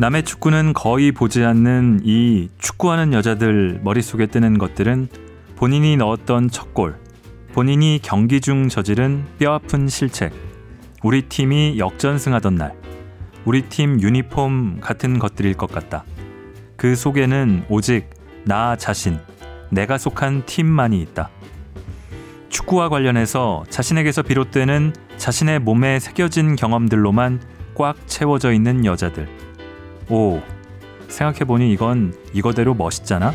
남의 축구는 거의 보지 않는 이 축구하는 여자들 머릿속에 뜨는 것들은 본인이 넣었던 첫 골, 본인이 경기 중 저지른 뼈아픈 실책, 우리 팀이 역전승하던 날, 우리 팀 유니폼 같은 것들일 것 같다. 그 속에는 오직 나 자신, 내가 속한 팀만이 있다. 축구와 관련해서 자신에게서 비롯되는 자신의 몸에 새겨진 경험들로만 꽉 채워져 있는 여자들. 오, 생각해보니 이건 이거대로 멋있잖아?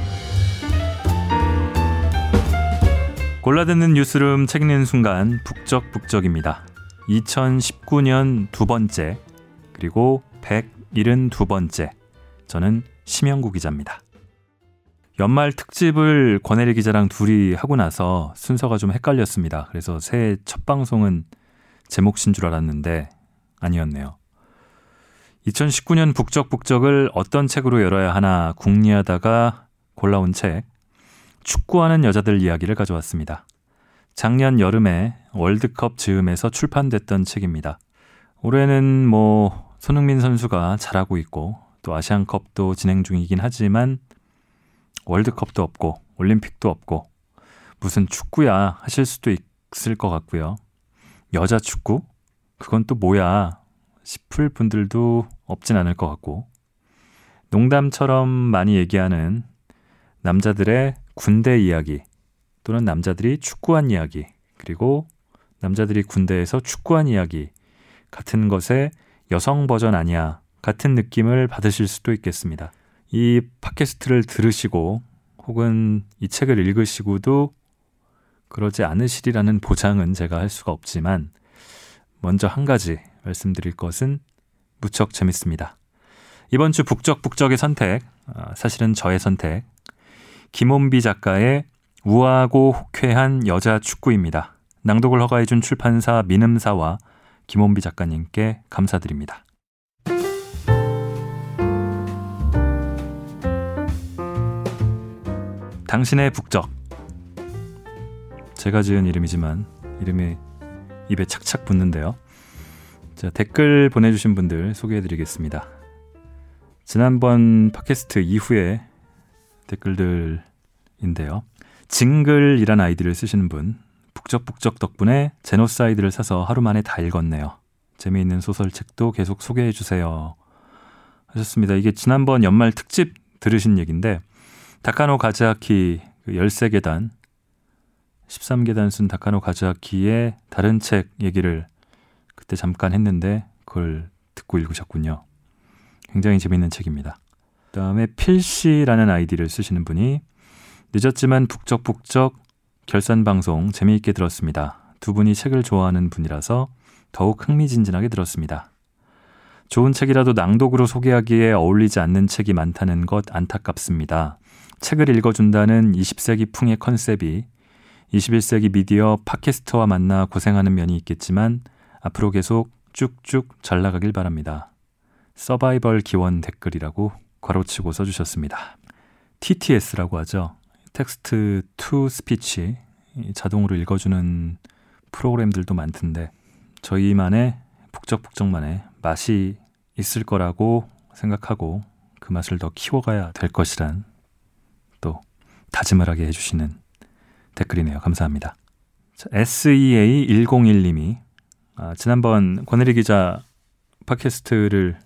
골라듣는 뉴스룸 책 읽는 순간 북적북적입니다. 2019년 두 번째, 그리고 172번째. 저는 심영구 기자입니다. 연말 특집을 권혜리 기자랑 둘이 하고 나서 순서가 좀 헷갈렸습니다. 그래서 새해 첫 방송은 제 몫인 줄 알았는데 아니었네요. 2019년 북적북적을 어떤 책으로 열어야 하나 궁리하다가 골라온 책 축구하는 여자들 이야기를 가져왔습니다. 작년 여름에 월드컵 즈음에서 출판됐던 책입니다. 올해는 뭐 손흥민 선수가 잘하고 있고 또 아시안컵도 진행 중이긴 하지만 월드컵도 없고 올림픽도 없고 무슨 축구야 하실 수도 있을 것 같고요. 여자 축구? 그건 또 뭐야 싶을 분들도 없진 않을 것 같고 농담처럼 많이 얘기하는 남자들의 군대 이야기 또는 남자들이 축구한 이야기 그리고 남자들이 군대에서 축구한 이야기 같은 것의 여성 버전 아니야 같은 느낌을 받으실 수도 있겠습니다. 이 팟캐스트를 들으시고 혹은 이 책을 읽으시고도 그러지 않으시리라는 보장은 제가 할 수가 없지만 먼저 한 가지 말씀드릴 것은 무척 재밌습니다. 이번 주 북적북적의 선택, 아, 사실은 저의 선택, 김원비 작가의 우아하고 호쾌한 여자 축구입니다. 낭독을 허가해준 출판사 민음사와 김원비 작가님께 감사드립니다. 당신의 북적. 제가 지은 이름이지만 이름이 입에 착착 붙는데요. 자, 댓글 보내주신 분들 소개해드리겠습니다. 지난번 팟캐스트 이후에 댓글들인데요. 징글이란 아이디를 쓰시는 분, 북적북적 덕분에 제노사이드를 사서 하루 만에 다 읽었네요. 재미있는 소설책도 계속 소개해주세요. 하셨습니다. 이게 지난번 연말 특집 들으신 얘기인데, 다카노 가즈아키 그 13계단 13계단 쓴 다카노 가즈아키의 다른 책 얘기를 그때 잠깐 했는데 그걸 듣고 읽으셨군요. 굉장히 재밌는 책입니다. 그 다음에 필시라는 아이디를 쓰시는 분이 늦었지만 북적북적 결산 방송 재미있게 들었습니다. 두 분이 책을 좋아하는 분이라서 더욱 흥미진진하게 들었습니다. 좋은 책이라도 낭독으로 소개하기에 어울리지 않는 책이 많다는 것 안타깝습니다. 책을 읽어준다는 20세기 풍의 컨셉이 21세기 미디어 팟캐스트와 만나 고생하는 면이 있겠지만 앞으로 계속 쭉쭉 잘 나가길 바랍니다. 서바이벌 기원 댓글이라고 괄호치고 써주셨습니다. TTS라고 하죠. text to speech 자동으로 읽어주는 프로그램들도 많던데 저희만의 북적북적만의 맛이 있을 거라고 생각하고 그 맛을 더 키워가야 될 것이란 또 다짐을 하게 해주시는 댓글이네요. 감사합니다. SEA101님이 아, 지난번 권혜리 기자 팟캐스트를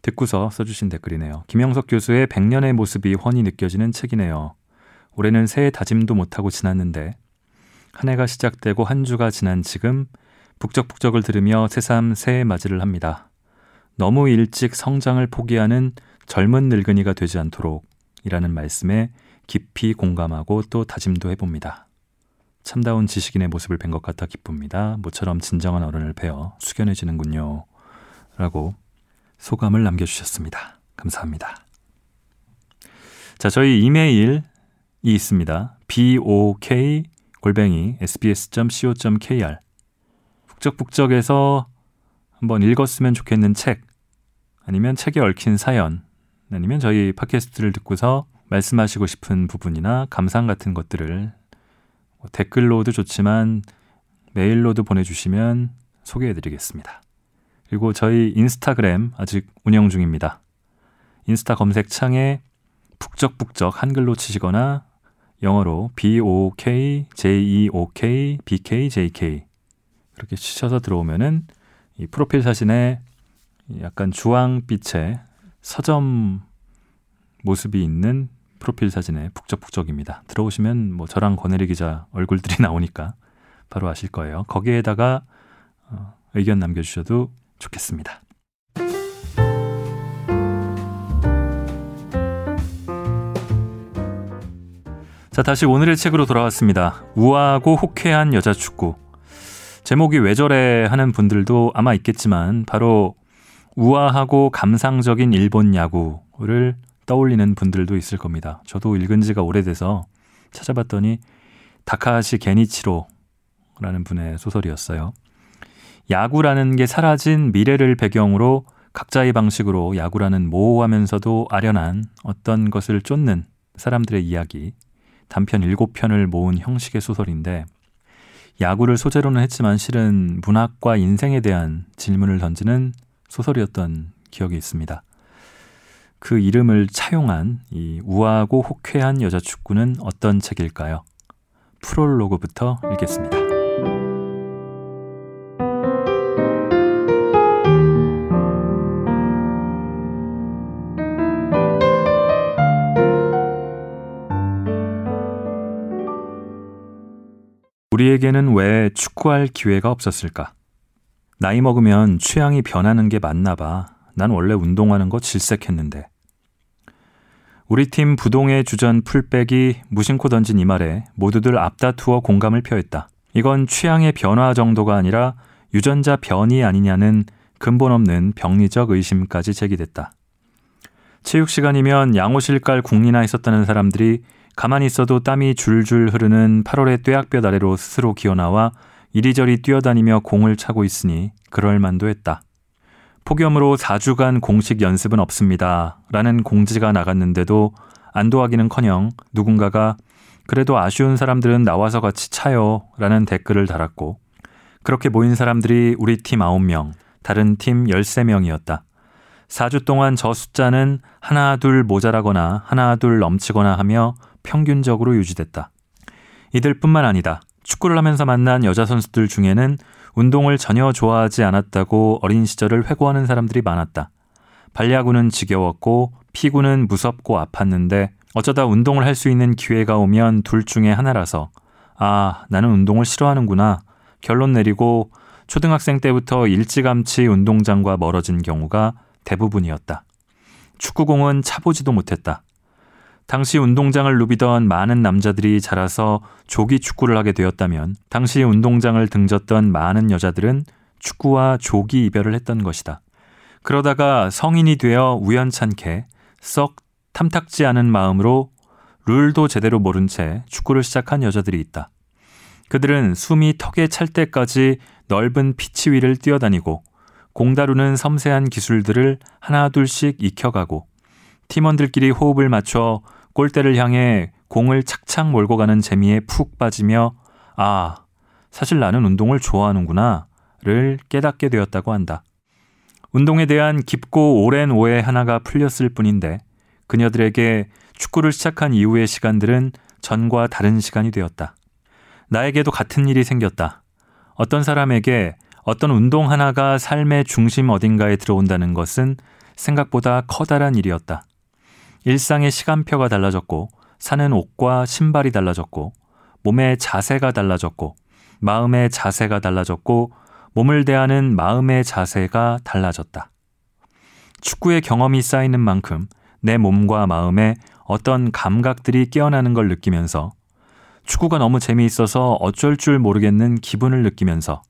듣고서 써주신 댓글이네요. 김영석 교수의 100년의 모습이 훤히 느껴지는 책이네요. 올해는 새해 다짐도 못하고 지났는데 한 해가 시작되고 한 주가 지난 지금 북적북적을 들으며 새삼 새해 맞이를 합니다. 너무 일찍 성장을 포기하는 젊은 늙은이가 되지 않도록 이라는 말씀에 깊이 공감하고 또 다짐도 해봅니다. 참다운 지식인의 모습을 뵌 것 같아 기쁩니다. 모처럼 진정한 어른을 뵈어 숙연해지는군요. 라고 소감을 남겨주셨습니다. 감사합니다. 자, 저희 이메일이 있습니다. bok 골뱅이 sbs.co.kr 북적북적에서 한번 읽었으면 좋겠는 책 아니면 책에 얽힌 사연 아니면 저희 팟캐스트를 듣고서 말씀하시고 싶은 부분이나 감상 같은 것들을 뭐 댓글로도 좋지만 메일로도 보내주시면 소개해드리겠습니다. 그리고 저희 인스타그램 아직 운영 중입니다. 인스타 검색창에 북적북적 한글로 치시거나 영어로 B-O-K, J-E-O-K, B-K, J-K 그렇게 치셔서 들어오면은 이 프로필 사진에 약간 주황빛의 서점 모습이 있는 프로필 사진에 북적북적입니다. 들어오시면 뭐 저랑 권혜리 기자 얼굴들이 나오니까 바로 아실 거예요. 거기에다가 어, 의견 남겨주셔도 좋겠습니다. 자, 다시 오늘의 책으로 돌아왔습니다. 우아하고 호쾌한 여자 축구. 제목이 왜 저래 하는 분들도 아마 있겠지만 바로 우아하고 감상적인 일본 야구를 떠올리는 분들도 있을 겁니다. 저도 읽은 지가 오래돼서 찾아봤더니 다카시 게니치로라는 분의 소설이었어요. 야구라는 게 사라진 미래를 배경으로 각자의 방식으로 야구라는 모호하면서도 아련한 어떤 것을 쫓는 사람들의 이야기, 단편 7편을 모은 형식의 소설인데 야구를 소재로는 했지만 실은 문학과 인생에 대한 질문을 던지는 소설이었던 기억이 있습니다. 그 이름을 차용한 이 우아하고 호쾌한 여자 축구는 어떤 책일까요? 프롤로그부터 읽겠습니다. 우리에게는 왜 축구할 기회가 없었을까? 나이 먹으면 취향이 변하는 게 맞나 봐. 난 원래 운동하는 거 질색했는데. 우리 팀 부동의 주전 풀백이 무심코 던진 이 말에 모두들 앞다투어 공감을 표했다. 이건 취향의 변화 정도가 아니라 유전자 변이 아니냐는 근본 없는 병리적 의심까지 제기됐다. 체육 시간이면 양호실 깔 궁리나 있었다는 사람들이 가만히 있어도 땀이 줄줄 흐르는 8월의 뙤약볕 아래로 스스로 기어나와 이리저리 뛰어다니며 공을 차고 있으니 그럴 만도 했다. 폭염으로 4주간 공식 연습은 없습니다. 라는 공지가 나갔는데도 안도하기는 커녕 누군가가 그래도 아쉬운 사람들은 나와서 같이 차요. 라는 댓글을 달았고 그렇게 모인 사람들이 우리 팀 9명, 다른 팀 13명이었다. 4주 동안 저 숫자는 하나 둘 모자라거나 하나 둘 넘치거나 하며 평균적으로 유지됐다. 이들뿐만 아니다. 축구를 하면서 만난 여자 선수들 중에는 운동을 전혀 좋아하지 않았다고 어린 시절을 회고하는 사람들이 많았다. 발야구는 지겨웠고 피구는 무섭고 아팠는데 어쩌다 운동을 할 수 있는 기회가 오면 둘 중에 하나라서 아, 나는 운동을 싫어하는구나. 결론 내리고 초등학생 때부터 일찌감치 운동장과 멀어진 경우가 대부분이었다. 축구공은 차보지도 못했다. 당시 운동장을 누비던 많은 남자들이 자라서 조기 축구를 하게 되었다면 당시 운동장을 등졌던 많은 여자들은 축구와 조기 이별을 했던 것이다. 그러다가 성인이 되어 우연찮게 썩 탐탁지 않은 마음으로 룰도 제대로 모른 채 축구를 시작한 여자들이 있다. 그들은 숨이 턱에 찰 때까지 넓은 피치 위를 뛰어다니고 공다루는 섬세한 기술들을 하나둘씩 익혀가고 팀원들끼리 호흡을 맞춰 골대를 향해 공을 착착 몰고 가는 재미에 푹 빠지며 아, 사실 나는 운동을 좋아하는구나 를 깨닫게 되었다고 한다. 운동에 대한 깊고 오랜 오해 하나가 풀렸을 뿐인데 그녀들에게 축구를 시작한 이후의 시간들은 전과 다른 시간이 되었다. 나에게도 같은 일이 생겼다. 어떤 사람에게 어떤 운동 하나가 삶의 중심 어딘가에 들어온다는 것은 생각보다 커다란 일이었다. 일상의 시간표가 달라졌고, 사는 옷과 신발이 달라졌고, 몸의 자세가 달라졌고, 마음의 자세가 달라졌고, 몸을 대하는 마음의 자세가 달라졌다. 축구의 경험이 쌓이는 만큼 내 몸과 마음에 어떤 감각들이 깨어나는 걸 느끼면서 축구가 너무 재미있어서 어쩔 줄 모르겠는 기분을 느끼면서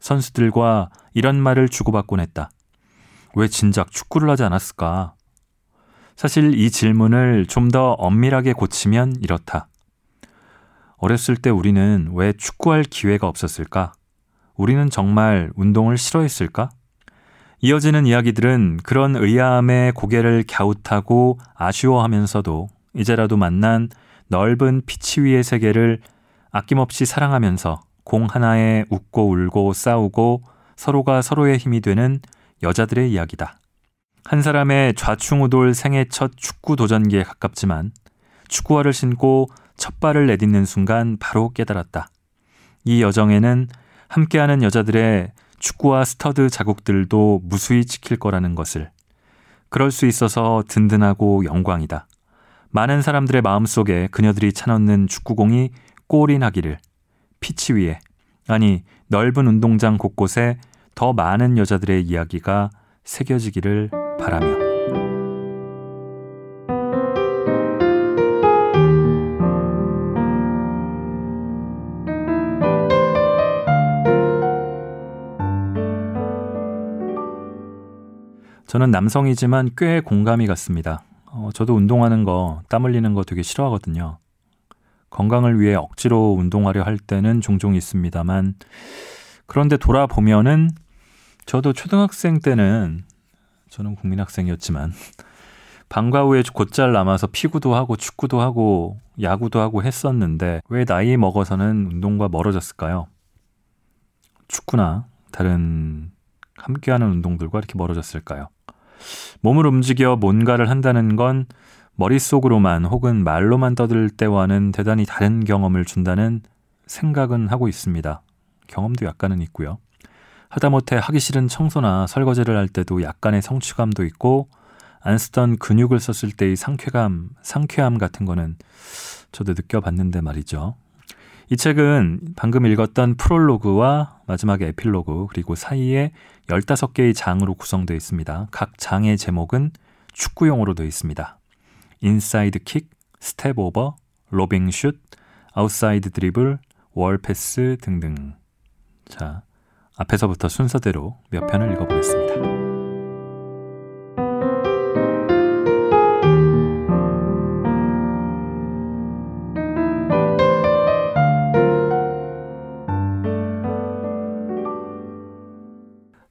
선수들과 이런 말을 주고받곤 했다. 왜 진작 축구를 하지 않았을까? 사실 이 질문을 좀 더 엄밀하게 고치면 이렇다. 어렸을 때 우리는 왜 축구할 기회가 없었을까? 우리는 정말 운동을 싫어했을까? 이어지는 이야기들은 그런 의아함에 고개를 갸웃하고 아쉬워하면서도 이제라도 만난 넓은 피치 위의 세계를 아낌없이 사랑하면서 공 하나에 웃고 울고 싸우고 서로가 서로의 힘이 되는 여자들의 이야기다. 한 사람의 좌충우돌 생애 첫 축구 도전기에 가깝지만 축구화를 신고 첫 발을 내딛는 순간 바로 깨달았다. 이 여정에는 함께하는 여자들의 축구화 스터드 자국들도 무수히 찍힐 거라는 것을. 그럴 수 있어서 든든하고 영광이다. 많은 사람들의 마음속에 그녀들이 차넣는 축구공이 골이 나기를. 피치 위에, 아니, 넓은 운동장 곳곳에 더 많은 여자들의 이야기가 새겨지기를 바라며. 저는 남성이지만 꽤 공감이 갔습니다. 어, 저도 운동하는 거, 땀 흘리는 거 되게 싫어하거든요. 건강을 위해 억지로 운동하려 할 때는 종종 있습니다만, 그런데 돌아보면은 저도 초등학생 때는 저는 국민학생이었지만 방과 후에 곧잘 남아서 피구도 하고 축구도 하고 야구도 하고 했었는데 왜 나이 먹어서는 운동과 멀어졌을까요? 축구나 다른 함께하는 운동들과 이렇게 멀어졌을까요? 몸을 움직여 뭔가를 한다는 건 머릿속으로만 혹은 말로만 떠들 때와는 대단히 다른 경험을 준다는 생각은 하고 있습니다. 경험도 약간은 있고요. 하다못해 하기 싫은 청소나 설거지를 할 때도 약간의 성취감도 있고 안 쓰던 근육을 썼을 때의 상쾌감, 상쾌함 같은 거는 저도 느껴봤는데 말이죠. 이 책은 방금 읽었던 프롤로그와 마지막에 에필로그 그리고 사이에 15개의 장으로 구성되어 있습니다. 각 장의 제목은 축구용어로 되어 있습니다. 인사이드 킥, step over, 로빙 슛, 아웃사이드 드리블, 월 패스 등등. 자, 앞에서부터 순서대로 몇 편을 읽어보겠습니다.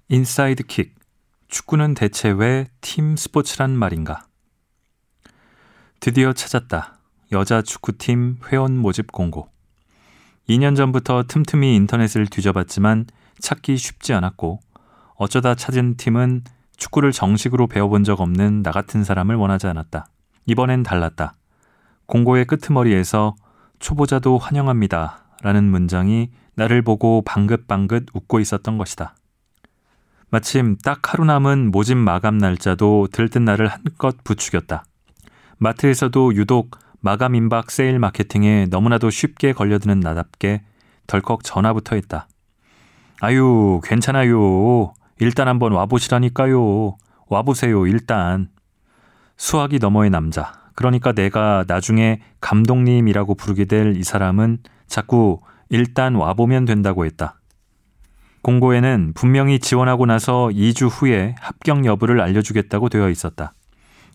인사이드 킥. 축구는 대체 왜 팀 스포츠란 말인가? 드디어 찾았다. 여자 축구팀 회원 모집 공고. 2년 전부터 틈틈이 인터넷을 뒤져봤지만 찾기 쉽지 않았고 어쩌다 찾은 팀은 축구를 정식으로 배워본 적 없는 나 같은 사람을 원하지 않았다. 이번엔 달랐다. 공고의 끄트머리에서 초보자도 환영합니다. 라는 문장이 나를 보고 방긋방긋 웃고 있었던 것이다. 마침 딱 하루 남은 모집 마감 날짜도 들뜬 날을 한껏 부추겼다. 마트에서도 유독 마감 임박 세일 마케팅에 너무나도 쉽게 걸려드는 나답게 덜컥 전화부터 했다. 아유, 괜찮아요. 일단 한번 와보시라니까요. 와보세요, 일단. 수학이 너머의 남자. 그러니까 내가 나중에 감독님이라고 부르게 될 이 사람은 자꾸 일단 와보면 된다고 했다. 공고에는 분명히 지원하고 나서 2주 후에 합격 여부를 알려주겠다고 되어 있었다.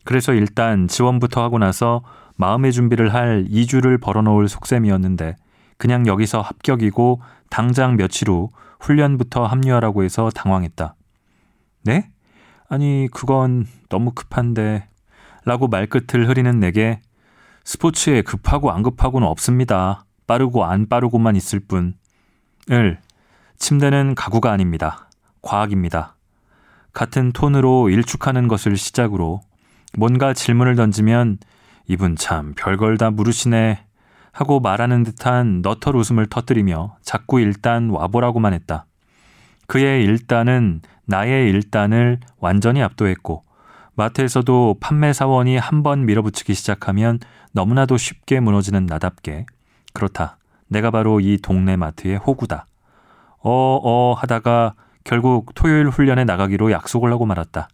그래서 일단 지원부터 하고 나서 마음의 준비를 할 2주를 벌어놓을 속셈이었는데 그냥 여기서 합격이고 당장 며칠 후 훈련부터 합류하라고 해서 당황했다. 네? 아니, 그건 너무 급한데. 라고 말끝을 흐리는 내게 스포츠에 급하고 안 급하고는 없습니다. 빠르고 안 빠르고만 있을 뿐. 을 침대는 가구가 아닙니다. 과학입니다. 같은 톤으로 일축하는 것을 시작으로 뭔가 질문을 던지면 이분 참 별걸 다 물으시네 하고 말하는 듯한 너털 웃음을 터뜨리며 자꾸 일단 와보라고만 했다. 그의 일단은 나의 일단을 완전히 압도했고 마트에서도 판매 사원이 한 번 밀어붙이기 시작하면 너무나도 쉽게 무너지는 나답게 그렇다. 내가 바로 이 동네 마트의 호구다. 어어 어 하다가 결국 토요일 훈련에 나가기로 약속을 하고 말았다.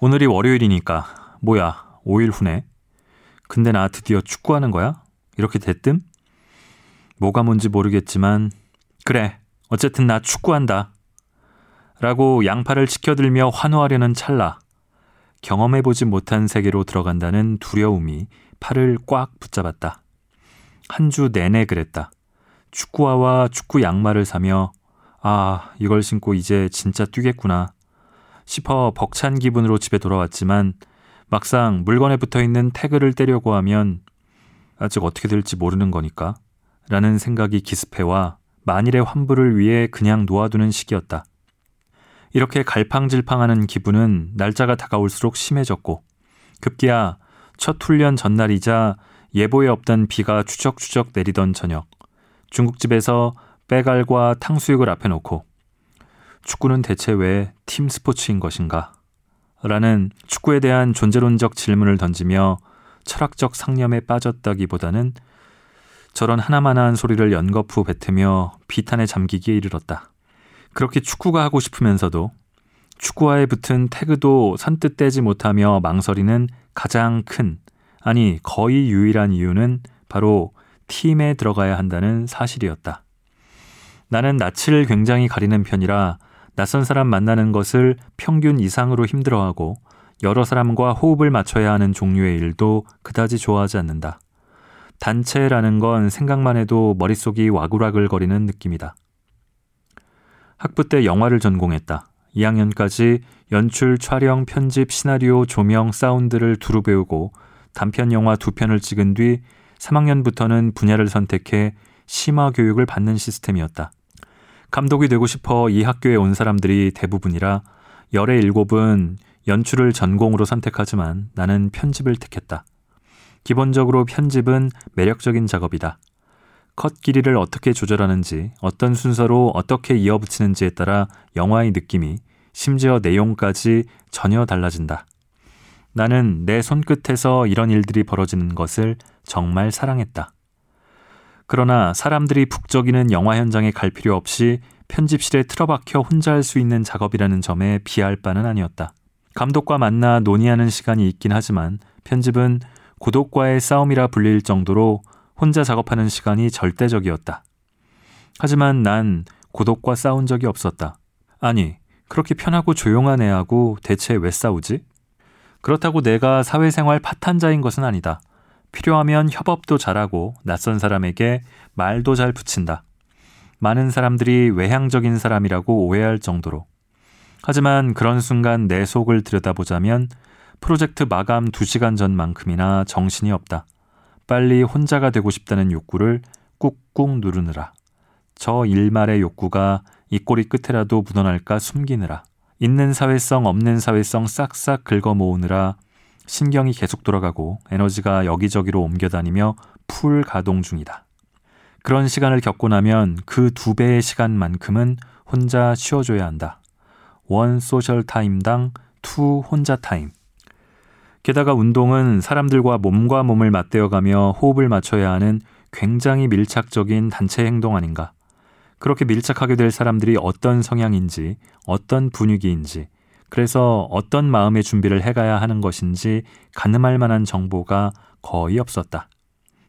오늘이 월요일이니까 뭐야 5일 후네. 근데 나 드디어 축구하는 거야? 이렇게 됐뜸? 뭐가 뭔지 모르겠지만 그래 어쨌든 나 축구한다. 라고 양팔을 치켜들며 환호하려는 찰나 경험해보지 못한 세계로 들어간다는 두려움이 팔을 꽉 붙잡았다. 한 주 내내 그랬다. 축구화와 축구 양말을 사며 아, 이걸 신고 이제 진짜 뛰겠구나 싶어 벅찬 기분으로 집에 돌아왔지만 막상 물건에 붙어 있는 태그를 떼려고 하면 아직 어떻게 될지 모르는 거니까 라는 생각이 기습해와 만일의 환불을 위해 그냥 놓아두는 시기였다. 이렇게 갈팡질팡하는 기분은 날짜가 다가올수록 심해졌고 급기야 첫 훈련 전날이자 예보에 없던 비가 추적추적 내리던 저녁 중국집에서 빼갈과 탕수육을 앞에 놓고 축구는 대체 왜 팀 스포츠인 것인가? 라는 축구에 대한 존재론적 질문을 던지며 철학적 상념에 빠졌다기보다는 저런 하나만한 소리를 연거푸 뱉으며 비탄에 잠기기에 이르렀다. 그렇게 축구가 하고 싶으면서도 축구화에 붙은 태그도 선뜻 떼지 못하며 망설이는 가장 큰, 아니 거의 유일한 이유는 바로 팀에 들어가야 한다는 사실이었다. 나는 낯을 굉장히 가리는 편이라 낯선 사람 만나는 것을 평균 이상으로 힘들어하고 여러 사람과 호흡을 맞춰야 하는 종류의 일도 그다지 좋아하지 않는다. 단체라는 건 생각만 해도 머릿속이 와글와글 거리는 느낌이다. 학부 때 영화를 전공했다. 2학년까지 연출, 촬영, 편집, 시나리오, 조명, 사운드를 두루 배우고 단편 영화 두 편을 찍은 뒤 3학년부터는 분야를 선택해 심화 교육을 받는 시스템이었다. 감독이 되고 싶어 이 학교에 온 사람들이 대부분이라 열의 일곱은 연출을 전공으로 선택하지만 나는 편집을 택했다. 기본적으로 편집은 매력적인 작업이다. 컷 길이를 어떻게 조절하는지, 어떤 순서로 어떻게 이어붙이는지에 따라 영화의 느낌이, 심지어 내용까지 전혀 달라진다. 나는 내 손끝에서 이런 일들이 벌어지는 것을 정말 사랑했다. 그러나 사람들이 북적이는 영화 현장에 갈 필요 없이 편집실에 틀어박혀 혼자 할 수 있는 작업이라는 점에 비할 바는 아니었다. 감독과 만나 논의하는 시간이 있긴 하지만 편집은 고독과의 싸움이라 불릴 정도로 혼자 작업하는 시간이 절대적이었다. 하지만 난 고독과 싸운 적이 없었다. 아니, 그렇게 편하고 조용한 애하고 대체 왜 싸우지? 그렇다고 내가 사회생활 파탄자인 것은 아니다. 필요하면 협업도 잘하고 낯선 사람에게 말도 잘 붙인다. 많은 사람들이 외향적인 사람이라고 오해할 정도로. 하지만 그런 순간 내 속을 들여다보자면 프로젝트 마감 2시간 전만큼이나 정신이 없다. 빨리 혼자가 되고 싶다는 욕구를 꾹꾹 누르느라. 저 일말의 욕구가 이 꼬리 끝에라도 묻어날까 숨기느라. 있는 사회성 없는 사회성 싹싹 긁어 모으느라 신경이 계속 돌아가고 에너지가 여기저기로 옮겨다니며 풀 가동 중이다. 그런 시간을 겪고 나면 그 두 배의 시간만큼은 혼자 쉬어줘야 한다. one social time당 two 혼자 time. 게다가 운동은 사람들과 몸과 몸을 맞대어가며 호흡을 맞춰야 하는 굉장히 밀착적인 단체 행동 아닌가. 그렇게 밀착하게 될 사람들이 어떤 성향인지, 어떤 분위기인지, 그래서 어떤 마음의 준비를 해가야 하는 것인지 가늠할 만한 정보가 거의 없었다.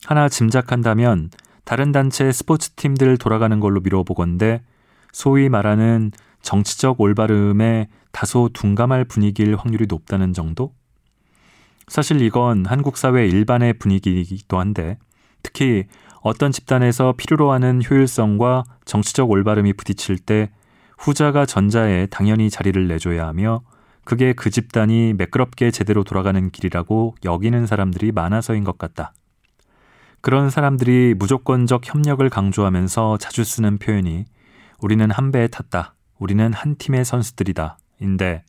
하나 짐작한다면 다른 단체 스포츠 팀들 돌아가는 걸로 미뤄보건데 소위 말하는 정치적 올바름에 다소 둔감할 분위기일 확률이 높다는 정도? 사실 이건 한국 사회 일반의 분위기이기도 한데 특히 어떤 집단에서 필요로 하는 효율성과 정치적 올바름이 부딪힐 때 후자가 전자에 당연히 자리를 내줘야 하며 그게 그 집단이 매끄럽게 제대로 돌아가는 길이라고 여기는 사람들이 많아서인 것 같다. 그런 사람들이 무조건적 협력을 강조하면서 자주 쓰는 표현이 우리는 한 배에 탔다. 우리는 한 팀의 선수들이다. 인데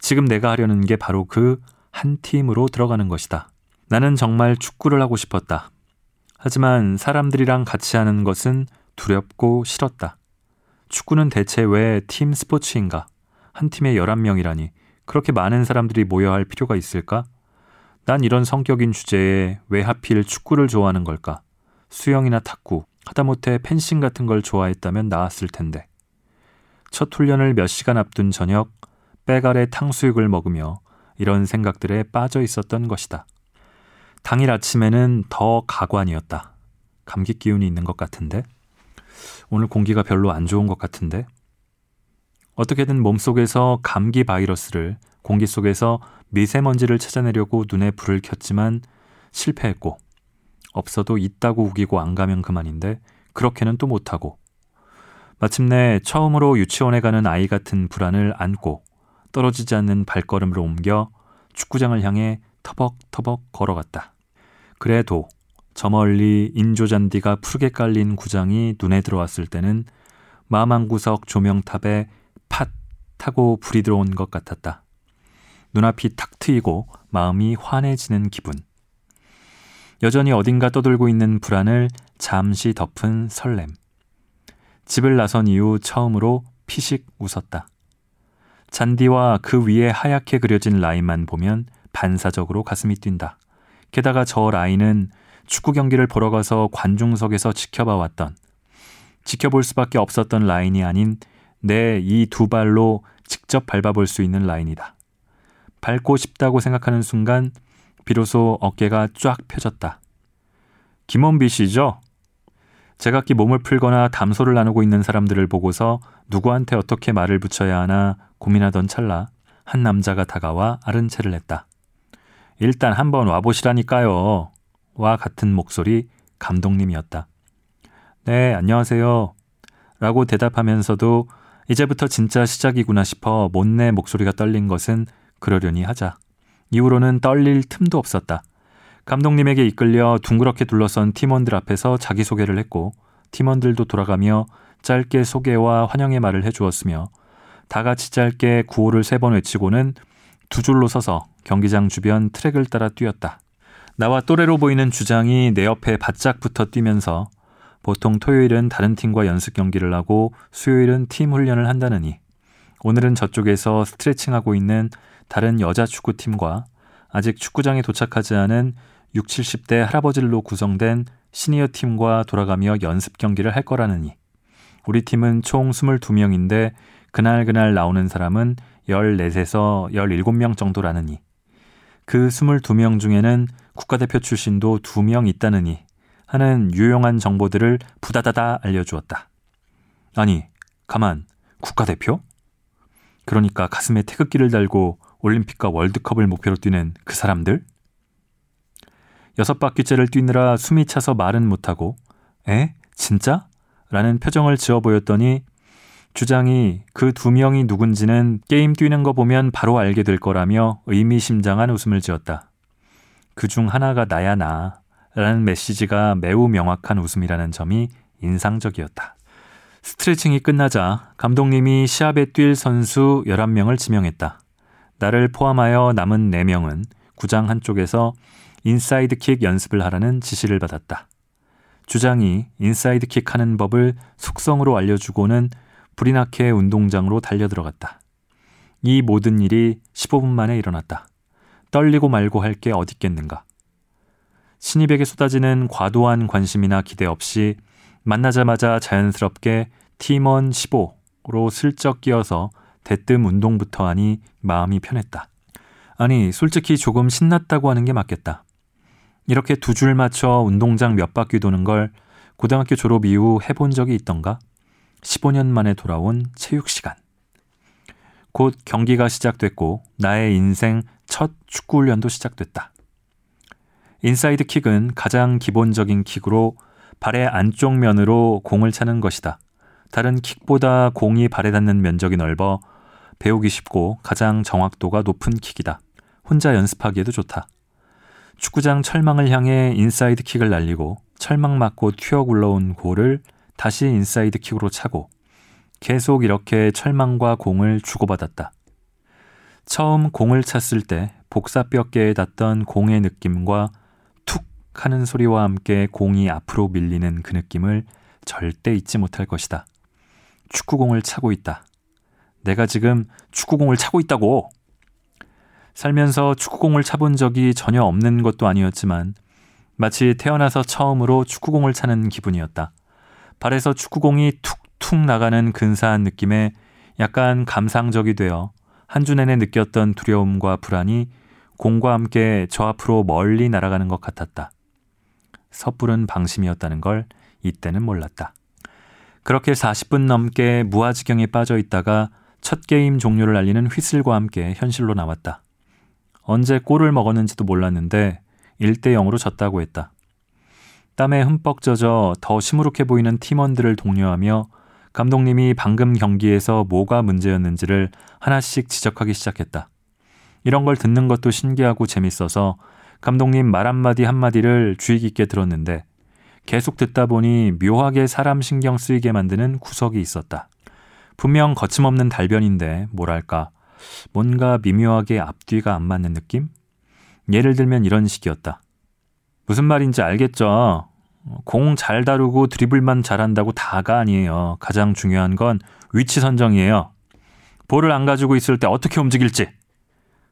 지금 내가 하려는 게 바로 그 한 팀으로 들어가는 것이다. 나는 정말 축구를 하고 싶었다. 하지만 사람들이랑 같이 하는 것은 두렵고 싫었다. 축구는 대체 왜 팀 스포츠인가? 한 팀에 11명이라니 그렇게 많은 사람들이 모여야 할 필요가 있을까? 난 이런 성격인 주제에 왜 하필 축구를 좋아하는 걸까? 수영이나 탁구, 하다못해 펜싱 같은 걸 좋아했다면 나았을 텐데. 첫 훈련을 몇 시간 앞둔 저녁, 빼갈에 탕수육을 먹으며 이런 생각들에 빠져 있었던 것이다. 당일 아침에는 더 가관이었다. 감기 기운이 있는 것 같은데? 오늘 공기가 별로 안 좋은 것 같은데? 어떻게든 몸속에서 감기 바이러스를 공기 속에서 미세먼지를 찾아내려고 눈에 불을 켰지만 실패했고, 없어도 있다고 우기고 안 가면 그만인데, 그렇게는 또 못하고, 마침내 처음으로 유치원에 가는 아이 같은 불안을 안고 떨어지지 않는 발걸음을 옮겨 축구장을 향해 터벅터벅 걸어갔다. 그래도 저 멀리 인조잔디가 푸르게 깔린 구장이 눈에 들어왔을 때는 마음 한 구석 조명탑에 팥 타고 불이 들어온 것 같았다. 눈앞이 탁 트이고 마음이 환해지는 기분. 여전히 어딘가 떠돌고 있는 불안을 잠시 덮은 설렘. 집을 나선 이후 처음으로 피식 웃었다. 잔디와 그 위에 하얗게 그려진 라인만 보면 반사적으로 가슴이 뛴다. 게다가 저 라인은 축구 경기를 보러 가서 관중석에서 지켜봐 왔던 지켜볼 수밖에 없었던 라인이 아닌 내 이 두 발로 직접 밟아볼 수 있는 라인이다. 밟고 싶다고 생각하는 순간 비로소 어깨가 쫙 펴졌다. 김원비 씨죠? 제각기 몸을 풀거나 담소를 나누고 있는 사람들을 보고서 누구한테 어떻게 말을 붙여야 하나 고민하던 찰나 한 남자가 다가와 아른 체를 했다. 일단 한번 와보시라니까요. 와 같은 목소리 감독님이었다. 네, 안녕하세요. 라고 대답하면서도 이제부터 진짜 시작이구나 싶어 못내 목소리가 떨린 것은 그러려니 하자. 이후로는 떨릴 틈도 없었다. 감독님에게 이끌려 둥그렇게 둘러선 팀원들 앞에서 자기소개를 했고 팀원들도 돌아가며 짧게 소개와 환영의 말을 해주었으며 다 같이 짧게 구호를 세 번 외치고는 두 줄로 서서 경기장 주변 트랙을 따라 뛰었다. 나와 또래로 보이는 주장이 내 옆에 바짝 붙어 뛰면서 보통 토요일은 다른 팀과 연습 경기를 하고 수요일은 팀 훈련을 한다느니 오늘은 저쪽에서 스트레칭하고 있는 다른 여자 축구팀과 아직 축구장에 도착하지 않은 6, 70대 할아버지로 구성된 시니어 팀과 돌아가며 연습 경기를 할 거라느니 우리 팀은 총 22명인데 그날 그날 나오는 사람은 14에서 17명 정도라느니 그 22명 중에는 국가대표 출신도 2명 있다느니 하는 유용한 정보들을 부다다다 알려주었다. 아니, 가만, 국가대표? 그러니까 가슴에 태극기를 달고 올림픽과 월드컵을 목표로 뛰는 그 사람들? 여섯 바퀴째를 뛰느라 숨이 차서 말은 못하고, 에? 진짜? 라는 표정을 지어 보였더니 주장이 그 두 명이 누군지는 게임 뛰는 거 보면 바로 알게 될 거라며 의미심장한 웃음을 지었다. 그 중 하나가 나야 나. 라는 메시지가 매우 명확한 웃음이라는 점이 인상적이었다. 스트레칭이 끝나자 감독님이 시합에 뛸 선수 11명을 지명했다. 나를 포함하여 남은 4명은 구장 한쪽에서 인사이드 킥 연습을 하라는 지시를 받았다. 주장이 인사이드 킥 하는 법을 속성으로 알려주고는 나게 운동장으로 달려들어갔다. 이 모든 일이 15분 만에 일어났다. 떨리고 말고 할 게 어딨겠는가. 신입에게 쏟아지는 과도한 관심이나 기대 없이 만나자마자 자연스럽게 팀원 15로 슬쩍 끼어서 대뜸 운동부터 하니 마음이 편했다. 아니, 솔직히 조금 신났다고 하는 게 맞겠다. 이렇게 두 줄 맞춰 운동장 몇 바퀴 도는 걸 고등학교 졸업 이후 해본 적이 있던가? 15년 만에 돌아온 체육 시간. 곧 경기가 시작됐고 나의 인생 첫 축구 훈련도 시작됐다. 인사이드 킥은 가장 기본적인 킥으로 발의 안쪽 면으로 공을 차는 것이다. 다른 킥보다 공이 발에 닿는 면적이 넓어 배우기 쉽고 가장 정확도가 높은 킥이다. 혼자 연습하기에도 좋다. 축구장 철망을 향해 인사이드 킥을 날리고 철망 맞고 튀어 굴러온 공을 다시 인사이드 킥으로 차고 계속 이렇게 철망과 공을 주고받았다. 처음 공을 찼을 때 복사뼈께에 닿던 공의 느낌과 툭 하는 소리와 함께 공이 앞으로 밀리는 그 느낌을 절대 잊지 못할 것이다. 축구공을 차고 있다. 내가 지금 축구공을 차고 있다고! 살면서 축구공을 차본 적이 전혀 없는 것도 아니었지만 마치 태어나서 처음으로 축구공을 차는 기분이었다. 발에서 축구공이 툭툭 나가는 근사한 느낌에 약간 감상적이 되어 한 주 내내 느꼈던 두려움과 불안이 공과 함께 저 앞으로 멀리 날아가는 것 같았다. 섣부른 방심이었다는 걸 이때는 몰랐다. 그렇게 40분 넘게 무아지경에 빠져 있다가 첫 게임 종료를 알리는 휘슬과 함께 현실로 나왔다. 언제 골을 먹었는지도 몰랐는데 1대 0으로 졌다고 했다. 땀에 흠뻑 젖어 더 시무룩해 보이는 팀원들을 독려하며 감독님이 방금 경기에서 뭐가 문제였는지를 하나씩 지적하기 시작했다. 이런 걸 듣는 것도 신기하고 재밌어서 감독님 말 한마디 한마디를 주의 깊게 들었는데 계속 듣다 보니 묘하게 사람 신경 쓰이게 만드는 구석이 있었다. 분명 거침없는 달변인데 뭐랄까 뭔가 미묘하게 앞뒤가 안 맞는 느낌? 예를 들면 이런 식이었다. 무슨 말인지 알겠죠? 공 잘 다루고 드리블만 잘한다고 다가 아니에요. 가장 중요한 건 위치 선정이에요. 볼을 안 가지고 있을 때 어떻게 움직일지,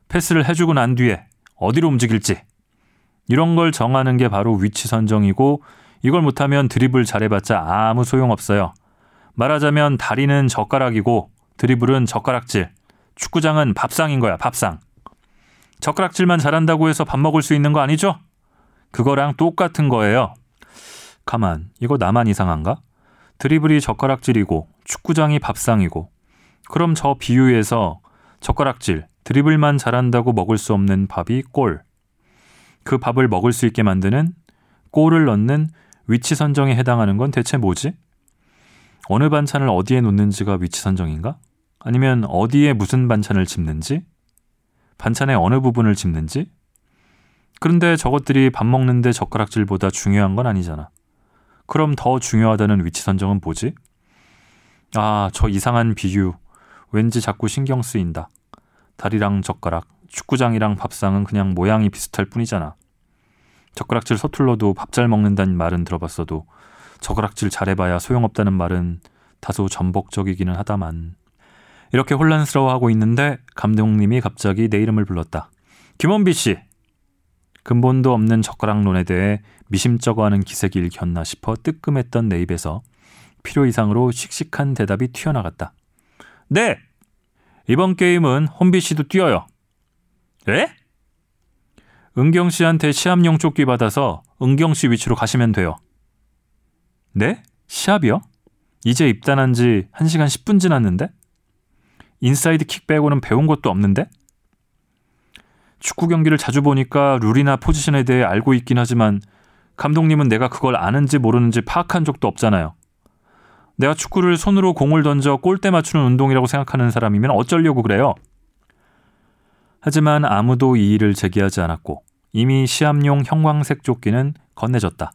패스를 해주고 난 뒤에 어디로 움직일지, 이런 걸 정하는 게 바로 위치 선정이고, 이걸 못하면 드리블 잘해봤자 아무 소용없어요. 말하자면 다리는 젓가락이고, 드리블은 젓가락질, 축구장은 밥상인 거야, 밥상. 젓가락질만 잘한다고 해서 밥 먹을 수 있는 거 아니죠? 그거랑 똑같은 거예요. 가만, 이거 나만 이상한가? 드리블이 젓가락질이고 축구장이 밥상이고 그럼 저 비유에서 젓가락질, 드리블만 잘한다고 먹을 수 없는 밥이 골. 그 밥을 먹을 수 있게 만드는 골을 넣는 위치 선정에 해당하는 건 대체 뭐지? 어느 반찬을 어디에 놓는지가 위치 선정인가? 아니면 어디에 무슨 반찬을 집는지? 반찬의 어느 부분을 집는지? 그런데 저것들이 밥 먹는데 젓가락질보다 중요한 건 아니잖아. 그럼 더 중요하다는 위치 선정은 뭐지? 아, 저 이상한 비유. 왠지 자꾸 신경 쓰인다. 다리랑 젓가락, 축구장이랑 밥상은 그냥 모양이 비슷할 뿐이잖아. 젓가락질 서툴러도 밥 잘 먹는다는 말은 들어봤어도 젓가락질 잘해봐야 소용없다는 말은 다소 전복적이기는 하다만. 이렇게 혼란스러워하고 있는데 감독님이 갑자기 내 이름을 불렀다. 김원비 씨! 근본도 없는 젓가락론에 대해 미심쩍어하는 기색이 일겼나 싶어 뜨끔했던 내 입에서 필요 이상으로 씩씩한 대답이 튀어나갔다. 네! 이번 게임은 혼비 씨도 뛰어요. 에? 은경 씨한테 시합용 조끼 받아서 은경 씨 위치로 가시면 돼요. 네? 시합이요? 이제 입단한 지 1시간 10분 지났는데? 인사이드 킥 빼고는 배운 것도 없는데? 축구 경기를 자주 보니까 룰이나 포지션에 대해 알고 있긴 하지만 감독님은 내가 그걸 아는지 모르는지 파악한 적도 없잖아요. 내가 축구를 손으로 공을 던져 골대 맞추는 운동이라고 생각하는 사람이면 어쩌려고 그래요? 하지만 아무도 이의를 제기하지 않았고 이미 시합용 형광색 조끼는 건네졌다.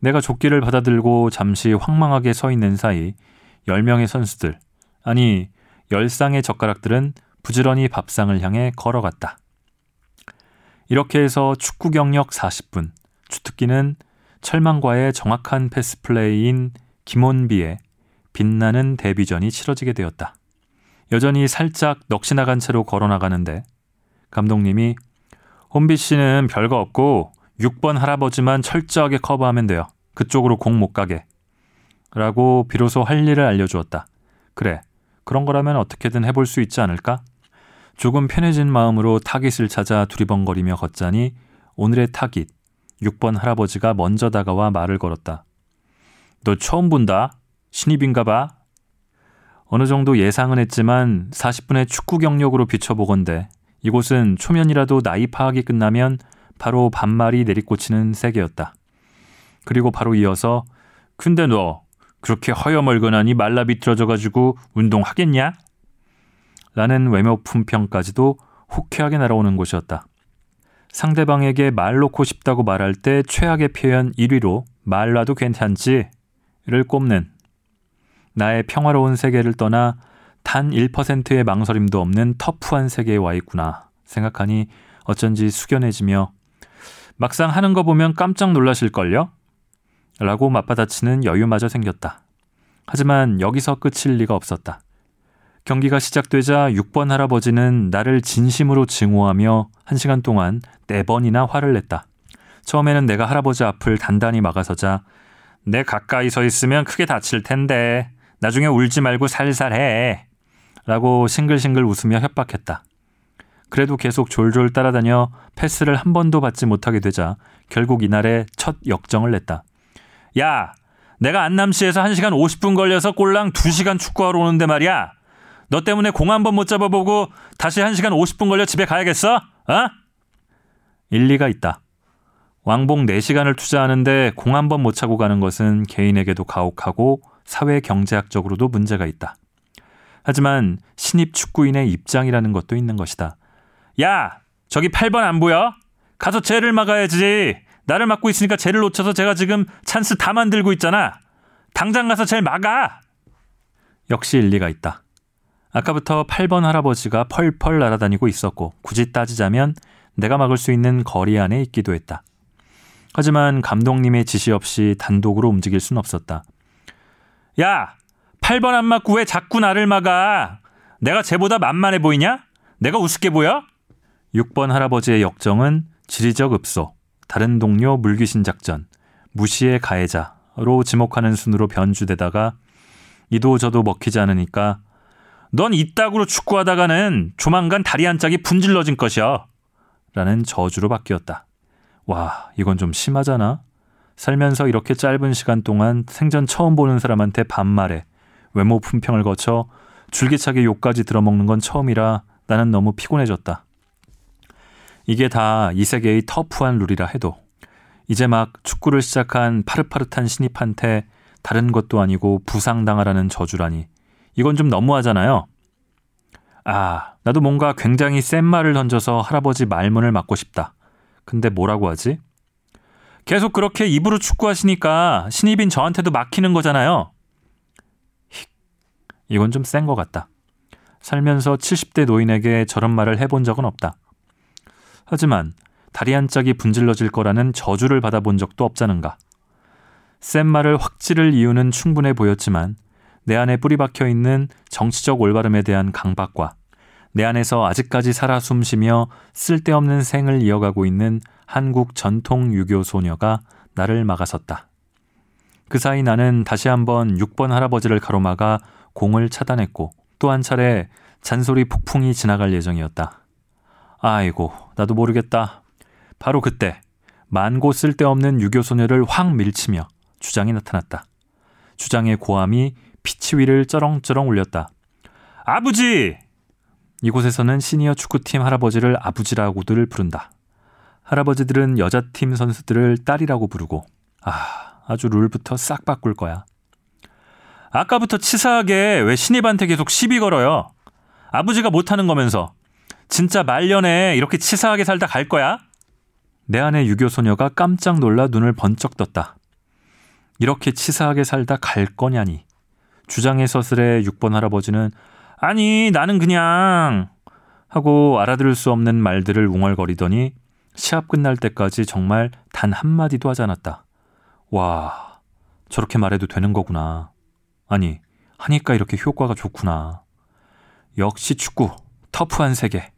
내가 조끼를 받아들고 잠시 황망하게 서 있는 사이 10명의 선수들, 아니 10쌍의 젓가락들은 부지런히 밥상을 향해 걸어갔다. 이렇게 해서 축구 경력 40분, 주특기는 철망과의 정확한 패스 플레이인 김원비의 빛나는 데뷔전이 치러지게 되었다. 여전히 살짝 넋이 나간 채로 걸어 나가는데 감독님이 혼비 씨는 별거 없고 6번 할아버지만 철저하게 커버하면 돼요. 그쪽으로 공 못 가게. 라고 비로소 할 일을 알려주었다. 그래, 그런 거라면 어떻게든 해볼 수 있지 않을까? 조금 편해진 마음으로 타깃을 찾아 두리번거리며 걷자니 오늘의 타깃, 6번 할아버지가 먼저 다가와 말을 걸었다. 너 처음 본다? 신입인가 봐? 어느 정도 예상은 했지만 40분의 축구 경력으로 비춰보건대 이곳은 초면이라도 나이 파악이 끝나면 바로 반말이 내리꽂히는 세계였다. 그리고 바로 이어서 근데 너 그렇게 허여멀건하니 말라 비틀어져가지고 운동하겠냐? 라는 외모 품평까지도 호쾌하게 날아오는 곳이었다. 상대방에게 말 놓고 싶다고 말할 때 최악의 표현 1위로 말 놔도 괜찮지를 꼽는 나의 평화로운 세계를 떠나 단 1%의 망설임도 없는 터프한 세계에 와 있구나 생각하니 어쩐지 숙연해지며 막상 하는 거 보면 깜짝 놀라실걸요? 라고 맞받아치는 여유마저 생겼다. 하지만 여기서 끝일 리가 없었다. 경기가 시작되자 6번 할아버지는 나를 진심으로 증오하며 1시간 동안 4번이나 화를 냈다. 처음에는 내가 할아버지 앞을 단단히 막아서자 내 가까이 서 있으면 크게 다칠 텐데 나중에 울지 말고 살살 해. 라고 싱글싱글 웃으며 협박했다. 그래도 계속 졸졸 따라다녀 패스를 한 번도 받지 못하게 되자 결국 이날의 첫 역정을 냈다. 야, 내가 안남시에서 1시간 50분 걸려서 꼴랑 2시간 축구하러 오는데 말이야. 너 때문에 공 한 번 못 잡아보고 다시 1시간 50분 걸려 집에 가야겠어? 어? 일리가 있다. 왕복 4시간을 투자하는데 공 한 번 못 차고 가는 것은 개인에게도 가혹하고 사회 경제학적으로도 문제가 있다. 하지만 신입 축구인의 입장이라는 것도 있는 것이다. 야, 저기 8번 안 보여? 가서 쟤를 막아야지. 나를 막고 있으니까 쟤를 놓쳐서 제가 지금 찬스 다 만들고 있잖아. 당장 가서 쟤를 막아. 역시 일리가 있다. 아까부터 8번 할아버지가 펄펄 날아다니고 있었고 굳이 따지자면 내가 막을 수 있는 거리 안에 있기도 했다. 하지만 감독님의 지시 없이 단독으로 움직일 순 없었다. 야! 8번 안 맞고 왜 자꾸 나를 막아? 내가 쟤보다 만만해 보이냐? 내가 우습게 보여? 6번 할아버지의 역정은 지리적 읍소, 다른 동료 물귀신 작전, 무시의 가해자로 지목하는 순으로 변주되다가 이도 저도 먹히지 않으니까 넌 이따구로 축구하다가는 조만간 다리 한 짝이 분질러진 것이여. 라는 저주로 바뀌었다. 와, 이건 좀 심하잖아. 살면서 이렇게 짧은 시간 동안 생전 처음 보는 사람한테 반말에 외모 품평을 거쳐 줄기차게 욕까지 들어먹는 건 처음이라 나는 너무 피곤해졌다. 이게 다 이 세계의 터프한 룰이라 해도 이제 막 축구를 시작한 파릇파릇한 신입한테 다른 것도 아니고 부상당하라는 저주라니 이건 좀 너무하잖아요. 아, 나도 뭔가 굉장히 센 말을 던져서 할아버지 말문을 막고 싶다. 근데 뭐라고 하지? 계속 그렇게 입으로 축구하시니까 신입인 저한테도 막히는 거잖아요. 힉. 이건 좀 센 것 같다. 살면서 70대 노인에게 저런 말을 해본 적은 없다. 하지만 다리 한 짝이 분질러질 거라는 저주를 받아본 적도 없자는가. 센 말을 확 찌를 이유는 충분해 보였지만 내 안에 뿌리 박혀 있는 정치적 올바름에 대한 강박과 내 안에서 아직까지 살아 숨쉬며 쓸데없는 생을 이어가고 있는 한국 전통 유교 소녀가 나를 막아섰다. 그 사이 나는 다시 한번 6번 할아버지를 가로막아 공을 차단했고 또 한 차례 잔소리 폭풍이 지나갈 예정이었다. 아이고, 나도 모르겠다. 바로 그때 만고 쓸데없는 유교 소녀를 확 밀치며 주장이 나타났다. 주장의 고함이 피치 위를 쩌렁쩌렁 울렸다. 아버지! 이곳에서는 시니어 축구팀 할아버지를 아버지라고들 부른다. 할아버지들은 여자팀 선수들을 딸이라고 부르고, 아, 아주 룰부터 싹 바꿀 거야. 아까부터 치사하게 왜 신입한테 계속 시비 걸어요? 아버지가 못하는 거면서. 진짜 말년에 이렇게 치사하게 살다 갈 거야? 내 안의 유교 소녀가 깜짝 놀라 눈을 번쩍 떴다. 이렇게 치사하게 살다 갈 거냐니. 주장의 서슬에 6번 할아버지는 아니, 나는 그냥 하고 알아들을 수 없는 말들을 웅얼거리더니 시합 끝날 때까지 정말 단 한마디도 하지 않았다. 와, 저렇게 말해도 되는 거구나. 아니, 하니까 이렇게 효과가 좋구나. 역시 축구, 터프한 세계.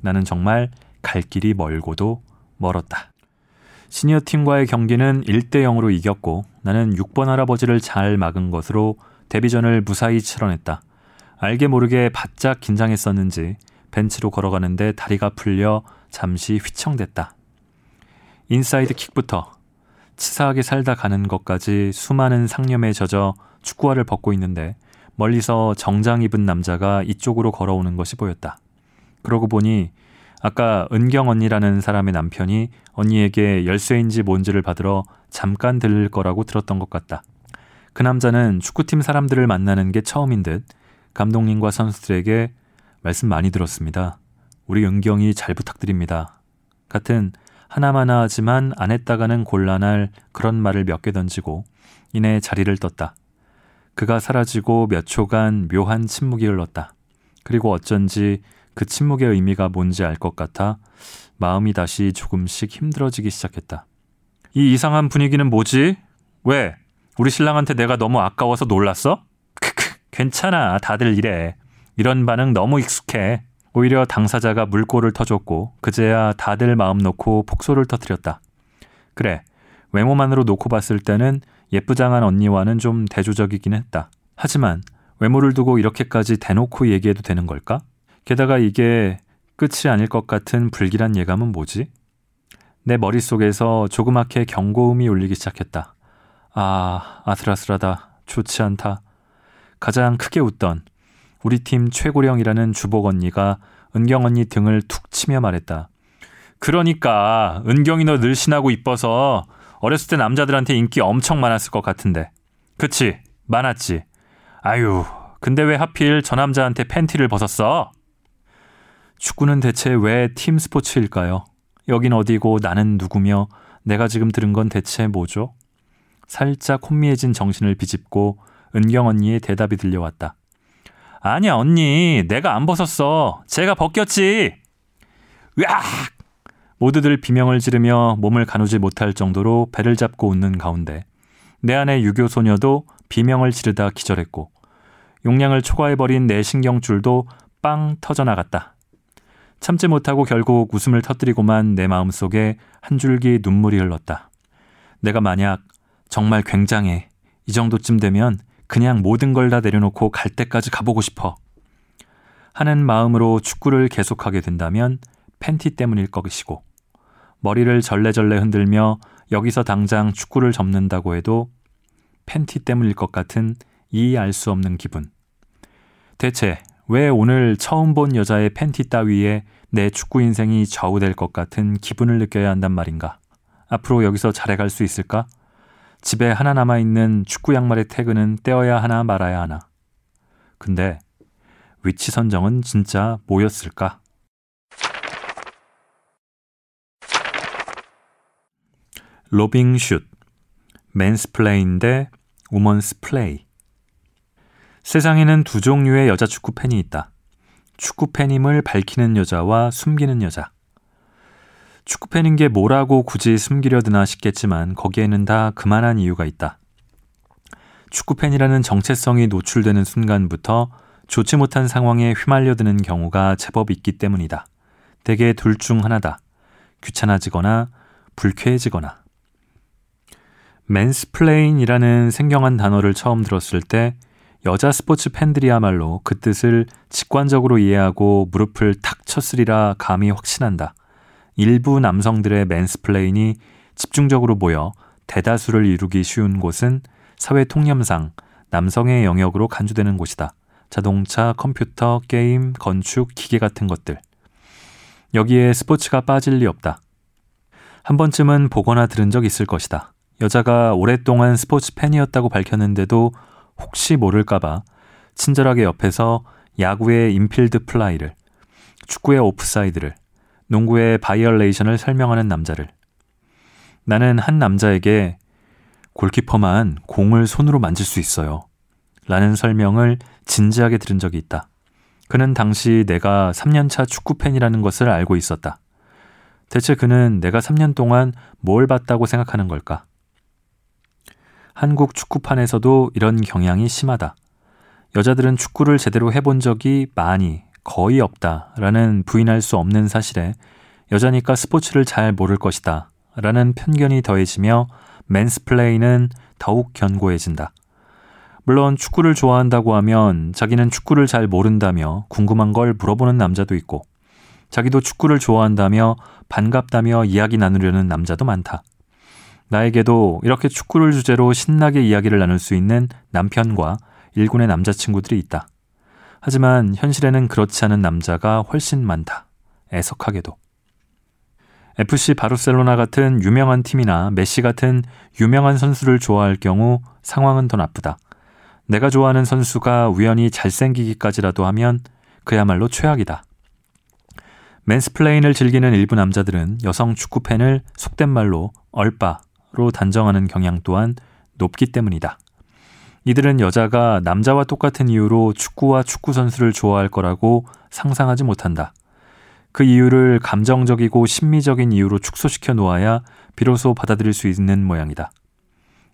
나는 정말 갈 길이 멀고도 멀었다. 시니어 팀과의 경기는 1대 0으로 이겼고 나는 6번 할아버지를 잘 막은 것으로 데뷔전을 무사히 치러냈다. 알게 모르게 바짝 긴장했었는지 벤치로 걸어가는데 다리가 풀려 잠시 휘청댔다. 인사이드 킥부터 치사하게 살다 가는 것까지 수많은 상념에 젖어 축구화를 벗고 있는데 멀리서 정장 입은 남자가 이쪽으로 걸어오는 것이 보였다. 그러고 보니 아까 은경 언니라는 사람의 남편이 언니에게 열쇠인지 뭔지를 받으러 잠깐 들릴 거라고 들었던 것 같다. 그 남자는 축구팀 사람들을 만나는 게 처음인 듯 감독님과 선수들에게 말씀 많이 들었습니다. 우리 은경이 잘 부탁드립니다. 같은 하나마나 하지만 안 했다가는 곤란할 그런 말을 몇 개 던지고 이내 자리를 떴다. 그가 사라지고 몇 초간 묘한 침묵이 흘렀다. 그리고 어쩐지 그 침묵의 의미가 뭔지 알 것 같아 마음이 다시 조금씩 힘들어지기 시작했다. 이 이상한 분위기는 뭐지? 왜? 우리 신랑한테 내가 너무 아까워서 놀랐어? 크크, 괜찮아. 다들 이래. 이런 반응 너무 익숙해. 오히려 당사자가 물꼬를 터줬고 그제야 다들 마음 놓고 폭소를 터뜨렸다. 그래. 외모만으로 놓고 봤을 때는 예쁘장한 언니와는 좀 대조적이긴 했다. 하지만 외모를 두고 이렇게까지 대놓고 얘기해도 되는 걸까? 게다가 이게 끝이 아닐 것 같은 불길한 예감은 뭐지? 내 머릿속에서 조그맣게 경고음이 울리기 시작했다. 아, 아슬아슬하다. 좋지 않다. 가장 크게 웃던 우리 팀 최고령이라는 주복 언니가 은경 언니 등을 툭 치며 말했다. 그러니까 은경이 너 늘씬하고 이뻐서 어렸을 때 남자들한테 인기 엄청 많았을 것 같은데. 그치? 많았지. 아유, 근데 왜 하필 저 남자한테 팬티를 벗었어? 축구는 대체 왜 팀 스포츠일까요? 여긴 어디고 나는 누구며 내가 지금 들은 건 대체 뭐죠? 살짝 혼미해진 정신을 비집고 은경 언니의 대답이 들려왔다. 아니야, 언니. 내가 안 벗었어. 제가 벗겼지. 으악! 모두들 비명을 지르며 몸을 가누지 못할 정도로 배를 잡고 웃는 가운데 내 안의 유교 소녀도 비명을 지르다 기절했고 용량을 초과해버린 내 신경줄도 빵 터져나갔다. 참지 못하고 결국 웃음을 터뜨리고만 내 마음속에 한 줄기 눈물이 흘렀다. 내가 만약 정말 굉장해. 이 정도쯤 되면 그냥 모든 걸 다 내려놓고 갈 때까지 가보고 싶어. 하는 마음으로 축구를 계속하게 된다면 팬티 때문일 것이고 머리를 절레절레 흔들며 여기서 당장 축구를 접는다고 해도 팬티 때문일 것 같은 이 알 수 없는 기분. 대체 왜 오늘 처음 본 여자의 팬티 따위에 내 축구 인생이 좌우될 것 같은 기분을 느껴야 한단 말인가? 앞으로 여기서 잘해갈 수 있을까? 집에 하나 남아있는 축구 양말의 태그는 떼어야 하나 말아야 하나. 근데 위치 선정은 진짜 뭐였을까? 로빙 슛, mansplain 대 women's play. 세상에는 두 종류의 여자 축구 팬이 있다. 축구 팬임을 밝히는 여자와 숨기는 여자. 축구 팬인 게 뭐라고 굳이 숨기려 드나 싶겠지만 거기에는 다 그만한 이유가 있다. 축구 팬이라는 정체성이 노출되는 순간부터 좋지 못한 상황에 휘말려드는 경우가 제법 있기 때문이다. 대개 둘 중 하나다. 귀찮아지거나 불쾌해지거나. mansplain이라는 생경한 단어를 처음 들었을 때 여자 스포츠 팬들이야말로 그 뜻을 직관적으로 이해하고 무릎을 탁 쳤으리라 감히 확신한다. 일부 남성들의 mansplain이 집중적으로 모여 대다수를 이루기 쉬운 곳은 사회 통념상 남성의 영역으로 간주되는 곳이다. 자동차, 컴퓨터, 게임, 건축, 기계 같은 것들. 여기에 스포츠가 빠질 리 없다. 한 번쯤은 보거나 들은 적 있을 것이다. 여자가 오랫동안 스포츠 팬이었다고 밝혔는데도 혹시 모를까봐 친절하게 옆에서 야구의 인필드 플라이를, 축구의 오프사이드를, 농구의 바이올레이션을 설명하는 남자를. 나는 한 남자에게 골키퍼만 공을 손으로 만질 수 있어요. 라는 설명을 진지하게 들은 적이 있다. 그는 당시 내가 3년차 축구팬이라는 것을 알고 있었다. 대체 그는 내가 3년 동안 뭘 봤다고 생각하는 걸까? 한국 축구판에서도 이런 경향이 심하다. 여자들은 축구를 제대로 해본 적이 많이, 거의 없다 라는 부인할 수 없는 사실에 여자니까 스포츠를 잘 모를 것이다 라는 편견이 더해지며 맨스플레이는 더욱 견고해진다. 물론 축구를 좋아한다고 하면 자기는 축구를 잘 모른다며 궁금한 걸 물어보는 남자도 있고 자기도 축구를 좋아한다며 반갑다며 이야기 나누려는 남자도 많다. 나에게도 이렇게 축구를 주제로 신나게 이야기를 나눌 수 있는 남편과 일군의 남자친구들이 있다. 하지만 현실에는 그렇지 않은 남자가 훨씬 많다. 애석하게도. FC 바르셀로나 같은 유명한 팀이나 메시 같은 유명한 선수를 좋아할 경우 상황은 더 나쁘다. 내가 좋아하는 선수가 우연히 잘생기기까지라도 하면 그야말로 최악이다. mansplain을 즐기는 일부 남자들은 여성 축구 팬을 속된 말로 얼빠, 로 단정하는 경향 또한 높기 때문이다. 이들은 여자가 남자와 똑같은 이유로 축구와 축구 선수를 좋아할 거라고 상상하지 못한다. 그 이유를 감정적이고 심미적인 이유로 축소시켜 놓아야 비로소 받아들일 수 있는 모양이다.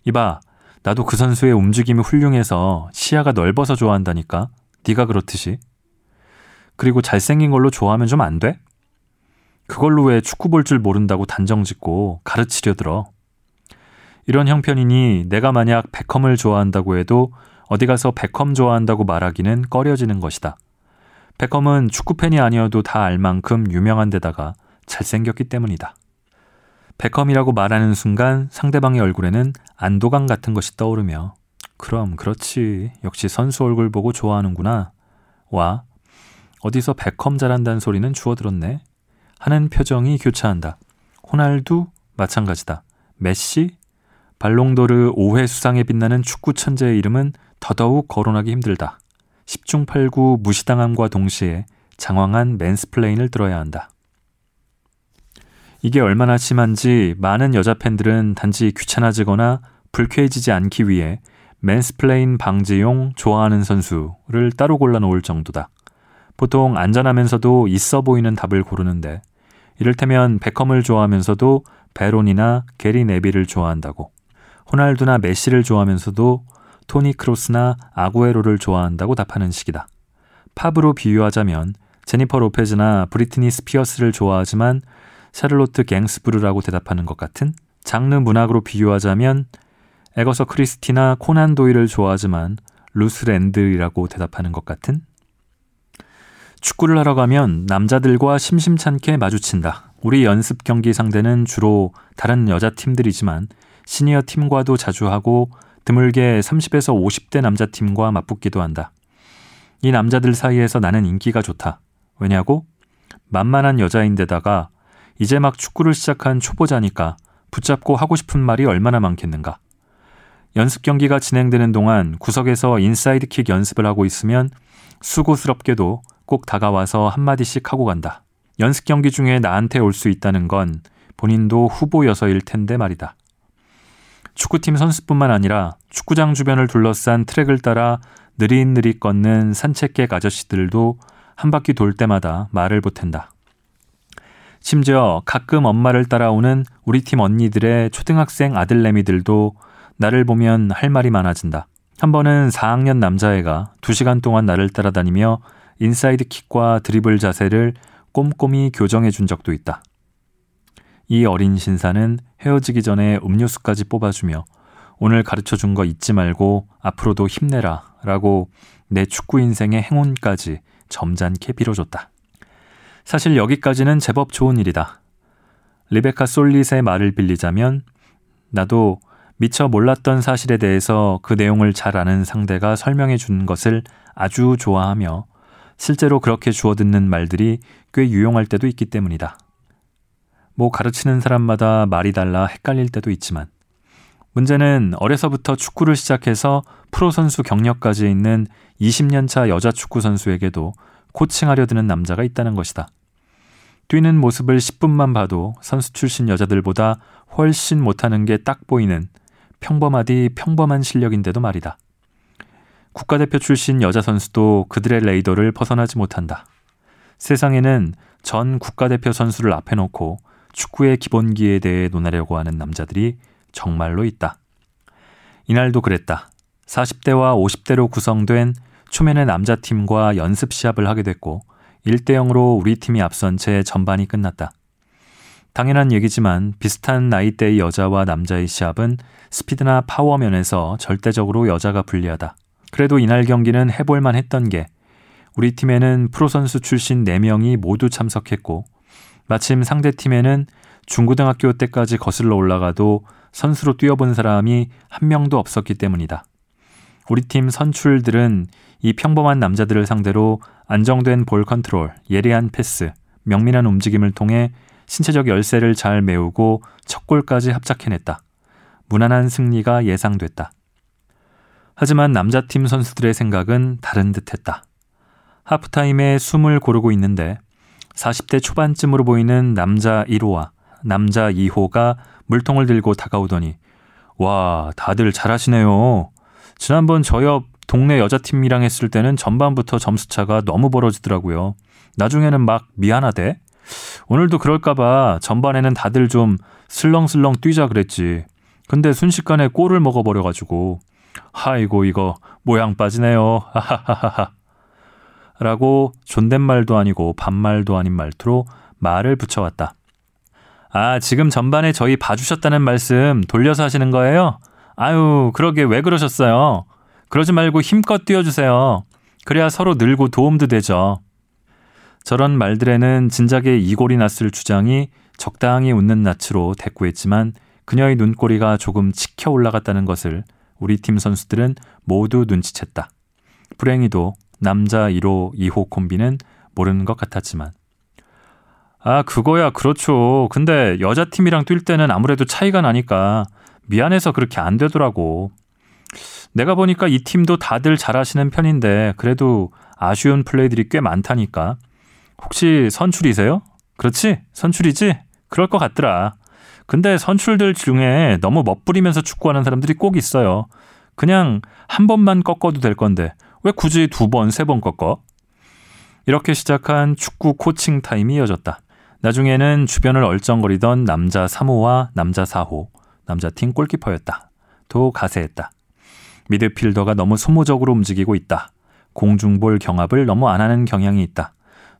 이봐, 나도 그 선수의 움직임이 훌륭해서 시야가 넓어서 좋아한다니까. 네가 그렇듯이. 그리고 잘생긴 걸로 좋아하면 좀 안 돼? 그걸로 왜 축구 볼 줄 모른다고 단정 짓고 가르치려 들어. 이런 형편이니 내가 만약 베컴을 좋아한다고 해도 어디 가서 베컴 좋아한다고 말하기는 꺼려지는 것이다. 베컴은 축구팬이 아니어도 다 알 만큼 유명한 데다가 잘생겼기 때문이다. 베컴이라고 말하는 순간 상대방의 얼굴에는 안도감 같은 것이 떠오르며 그럼 그렇지 역시 선수 얼굴 보고 좋아하는구나 와 어디서 베컴 잘한다는 소리는 주워들었네 하는 표정이 교차한다. 호날두 마찬가지다. 메시 발롱도르 5회 수상에 빛나는 축구 천재의 이름은 더더욱 거론하기 힘들다. 10중 8구 무시당함과 동시에 장황한 mansplain을 들어야 한다. 이게 얼마나 심한지 많은 여자 팬들은 단지 귀찮아지거나 불쾌해지지 않기 위해 mansplain 방지용 좋아하는 선수를 따로 골라놓을 정도다. 보통 안전하면서도 있어 보이는 답을 고르는데 이를테면 베컴을 좋아하면서도 베론이나 게리 네빌을 좋아한다고 호날두나 메시를 좋아하면서도 토니 크로스나 아구에로를 좋아한다고 답하는 식이다. 팝으로 비유하자면 제니퍼 로페즈나 브리트니 스피어스를 좋아하지만 샤를로트 갱스부르라고 대답하는 것 같은 장르 문학으로 비유하자면 애거서 크리스티나 코난 도일을 좋아하지만 루스 렌들이라고 대답하는 것 같은 축구를 하러 가면 남자들과 심심찮게 마주친다. 우리 연습 경기 상대는 주로 다른 여자 팀들이지만 시니어 팀과도 자주 하고 드물게 30에서 50대 남자 팀과 맞붙기도 한다. 이 남자들 사이에서 나는 인기가 좋다. 왜냐고? 만만한 여자인데다가 이제 막 축구를 시작한 초보자니까 붙잡고 하고 싶은 말이 얼마나 많겠는가. 연습 경기가 진행되는 동안 구석에서 인사이드 킥 연습을 하고 있으면 수고스럽게도 꼭 다가와서 한마디씩 하고 간다. 연습 경기 중에 나한테 올 수 있다는 건 본인도 후보여서일 텐데 말이다. 축구팀 선수뿐만 아니라 축구장 주변을 둘러싼 트랙을 따라 느릿느릿 걷는 산책객 아저씨들도 한 바퀴 돌 때마다 말을 보탠다. 심지어 가끔 엄마를 따라오는 우리 팀 언니들의 초등학생 아들내미들도 나를 보면 할 말이 많아진다. 한 번은 4학년 남자애가 2시간 동안 나를 따라다니며 인사이드 킥과 드리블 자세를 꼼꼼히 교정해 준 적도 있다. 이 어린 신사는 헤어지기 전에 음료수까지 뽑아주며 오늘 가르쳐 준 거 잊지 말고 앞으로도 힘내라 라고 내 축구 인생의 행운까지 점잖게 빌어줬다. 사실 여기까지는 제법 좋은 일이다. 리베카 솔릿의 말을 빌리자면 나도 미처 몰랐던 사실에 대해서 그 내용을 잘 아는 상대가 설명해 준 것을 아주 좋아하며 실제로 그렇게 주워 듣는 말들이 꽤 유용할 때도 있기 때문이다. 뭐 가르치는 사람마다 말이 달라 헷갈릴 때도 있지만 문제는 어려서부터 축구를 시작해서 프로 선수 경력까지 있는 20년 차 여자 축구 선수에게도 코칭하려 드는 남자가 있다는 것이다. 뛰는 모습을 10분만 봐도 선수 출신 여자들보다 훨씬 못하는 게 딱 보이는 평범하디 평범한 실력인데도 말이다. 국가대표 출신 여자 선수도 그들의 레이더를 벗어나지 못한다. 세상에는 전 국가대표 선수를 앞에 놓고 축구의 기본기에 대해 논하려고 하는 남자들이 정말로 있다. 이날도 그랬다. 40대와 50대로 구성된 초면의 남자팀과 연습 시합을 하게 됐고 1대 0으로 우리 팀이 앞선 채 전반이 끝났다. 당연한 얘기지만 비슷한 나이대의 여자와 남자의 시합은 스피드나 파워 면에서 절대적으로 여자가 불리하다. 그래도 이날 경기는 해볼만 했던 게 우리 팀에는 프로 선수 출신 4명이 모두 참석했고 마침 상대 팀에는 중고등학교 때까지 거슬러 올라가도 선수로 뛰어본 사람이 한 명도 없었기 때문이다. 우리 팀 선출들은 이 평범한 남자들을 상대로 안정된 볼 컨트롤, 예리한 패스, 명민한 움직임을 통해 신체적 열세를 잘 메우고 첫 골까지 합작해냈다. 무난한 승리가 예상됐다. 하지만 남자팀 선수들의 생각은 다른 듯 했다. 하프타임에 숨을 고르고 있는데 40대 초반쯤으로 보이는 남자 1호와 남자 2호가 물통을 들고 다가오더니 와, 다들 잘하시네요. 지난번 저 옆 동네 여자팀이랑 했을 때는 전반부터 점수차가 너무 벌어지더라고요. 나중에는 막 미안하대. 오늘도 그럴까봐 전반에는 다들 좀 슬렁슬렁 뛰자 그랬지. 근데 순식간에 골을 먹어버려가지고. 하이고, 이거 모양 빠지네요. 하하하하. 라고 존댓말도 아니고 반말도 아닌 말투로 말을 붙여왔다. 아, 지금 전반에 저희 봐주셨다는 말씀 돌려서 하시는 거예요? 아유, 그러게 왜 그러셨어요? 그러지 말고 힘껏 뛰어주세요. 그래야 서로 늘고 도움도 되죠. 저런 말들에는 진작에 이골이 났을 주장이 적당히 웃는 낯으로 대꾸했지만 그녀의 눈꼬리가 조금 치켜 올라갔다는 것을 우리 팀 선수들은 모두 눈치챘다. 불행히도 남자 1호, 2호 콤비는 모르는 것 같았지만. 아, 그거야, 그렇죠. 근데 여자팀이랑 뛸 때는 아무래도 차이가 나니까 미안해서 그렇게 안 되더라고. 내가 보니까 이 팀도 다들 잘하시는 편인데 그래도 아쉬운 플레이들이 꽤 많다니까. 혹시 선출이세요? 그렇지? 선출이지? 그럴 것 같더라. 근데 선출들 중에 너무 멋부리면서 축구하는 사람들이 꼭 있어요. 그냥 한 번만 꺾어도 될 건데 왜 굳이 두 번, 세 번 꺾어? 이렇게 시작한 축구 코칭 타임이 이어졌다. 나중에는 주변을 얼쩡거리던 남자 3호와 남자 4호, 남자 팀 골키퍼였다. 도 가세했다. 미드필더가 너무 소모적으로 움직이고 있다. 공중볼 경합을 너무 안 하는 경향이 있다.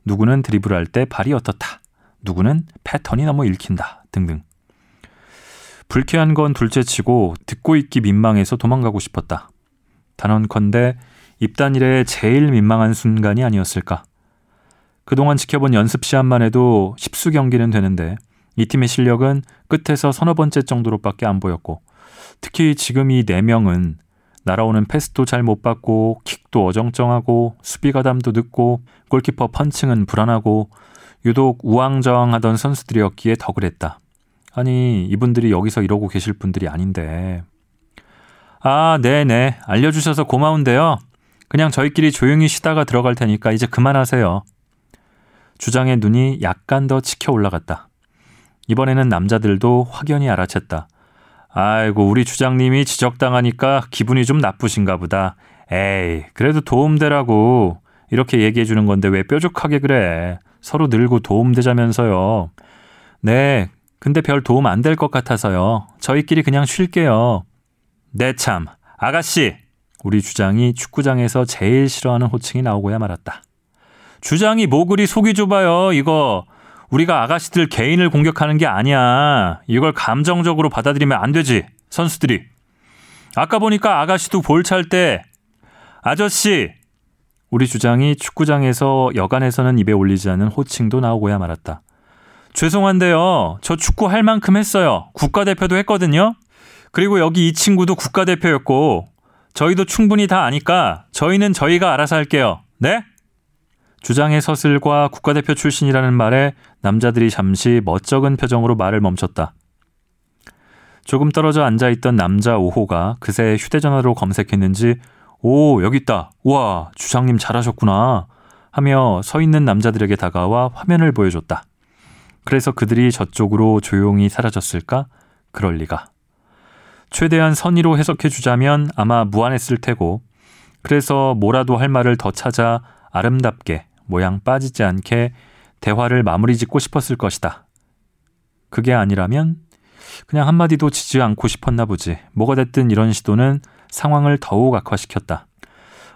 누구는 드리블할 때 발이 어떻다. 누구는 패턴이 너무 읽힌다. 등등. 불쾌한 건 둘째치고 듣고 있기 민망해서 도망가고 싶었다. 단언컨대 입단 이래 제일 민망한 순간이 아니었을까. 그동안 지켜본 연습 시합만 해도 10수 경기는 되는데 이 팀의 실력은 끝에서 서너 번째 정도로밖에 안 보였고 특히 지금 이 4명은 날아오는 패스도 잘 못 받고 킥도 어정쩡하고 수비 가담도 늦고 골키퍼 펀칭은 불안하고 유독 우왕좌왕하던 선수들이었기에 더 그랬다. 아니 이분들이 여기서 이러고 계실 분들이 아닌데. 아 네네 알려주셔서 고마운데요. 그냥 저희끼리 조용히 쉬다가 들어갈 테니까 이제 그만하세요. 주장의 눈이 약간 더 치켜 올라갔다. 이번에는 남자들도 확연히 알아챘다. 아이고, 우리 주장님이 지적당하니까 기분이 좀 나쁘신가 보다. 에이, 그래도 도움되라고. 이렇게 얘기해 주는 건데 왜 뾰족하게 그래. 서로 늘고 도움되자면서요. 네, 근데 별 도움 안 될 것 같아서요. 저희끼리 그냥 쉴게요. 네, 참. 아가씨! 우리 주장이 축구장에서 제일 싫어하는 호칭이 나오고야 말았다. 주장이 뭐 그리 속이 좁아요, 이거. 우리가 아가씨들 개인을 공격하는 게 아니야. 이걸 감정적으로 받아들이면 안 되지. 선수들이. 아까 보니까 아가씨도 볼 찰 때 아저씨 우리 주장이 축구장에서 여간에서는 입에 올리지 않은 호칭도 나오고야 말았다. 죄송한데요. 저 축구 할 만큼 했어요. 국가대표도 했거든요. 그리고 여기 이 친구도 국가대표였고 저희도 충분히 다 아니까 저희는 저희가 알아서 할게요. 네? 주장의 서슬과 국가대표 출신이라는 말에 남자들이 잠시 멋쩍은 표정으로 말을 멈췄다. 조금 떨어져 앉아 있던 남자 5호가 그새 휴대전화로 검색했는지 오 여기 있다. 우와 주장님 잘하셨구나 하며 서 있는 남자들에게 다가와 화면을 보여줬다. 그래서 그들이 저쪽으로 조용히 사라졌을까? 그럴 리가. 최대한 선의로 해석해 주자면 아마 무안했을 테고 그래서 뭐라도 할 말을 더 찾아 아름답게 모양 빠지지 않게 대화를 마무리 짓고 싶었을 것이다. 그게 아니라면 그냥 한마디도 지지 않고 싶었나 보지. 뭐가 됐든 이런 시도는 상황을 더욱 악화시켰다.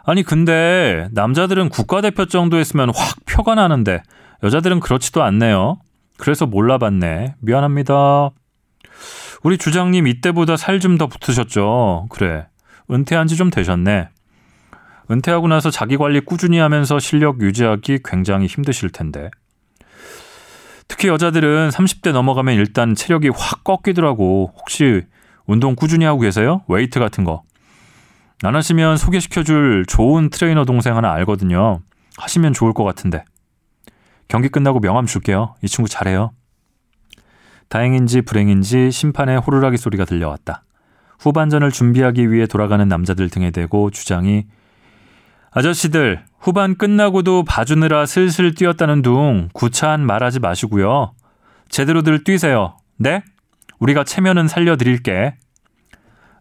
아니 근데 남자들은 국가대표 정도 했으면 확 표가 나는데 여자들은 그렇지도 않네요. 그래서 몰라봤네. 미안합니다. 우리 주장님 이때보다 살 좀 더 붙으셨죠. 그래. 은퇴한 지 좀 되셨네. 은퇴하고 나서 자기 관리 꾸준히 하면서 실력 유지하기 굉장히 힘드실 텐데. 특히 여자들은 30대 넘어가면 일단 체력이 확 꺾이더라고. 혹시 운동 꾸준히 하고 계세요? 웨이트 같은 거. 안 하시면 소개시켜줄 좋은 트레이너 동생 하나 알거든요. 하시면 좋을 것 같은데. 경기 끝나고 명함 줄게요. 이 친구 잘해요. 다행인지 불행인지 심판의 호루라기 소리가 들려왔다. 후반전을 준비하기 위해 돌아가는 남자들 등에 대고 주장이 아저씨들, 후반 끝나고도 봐주느라 슬슬 뛰었다는 둥 구차한 말하지 마시고요. 제대로들 뛰세요. 네? 우리가 체면은 살려드릴게.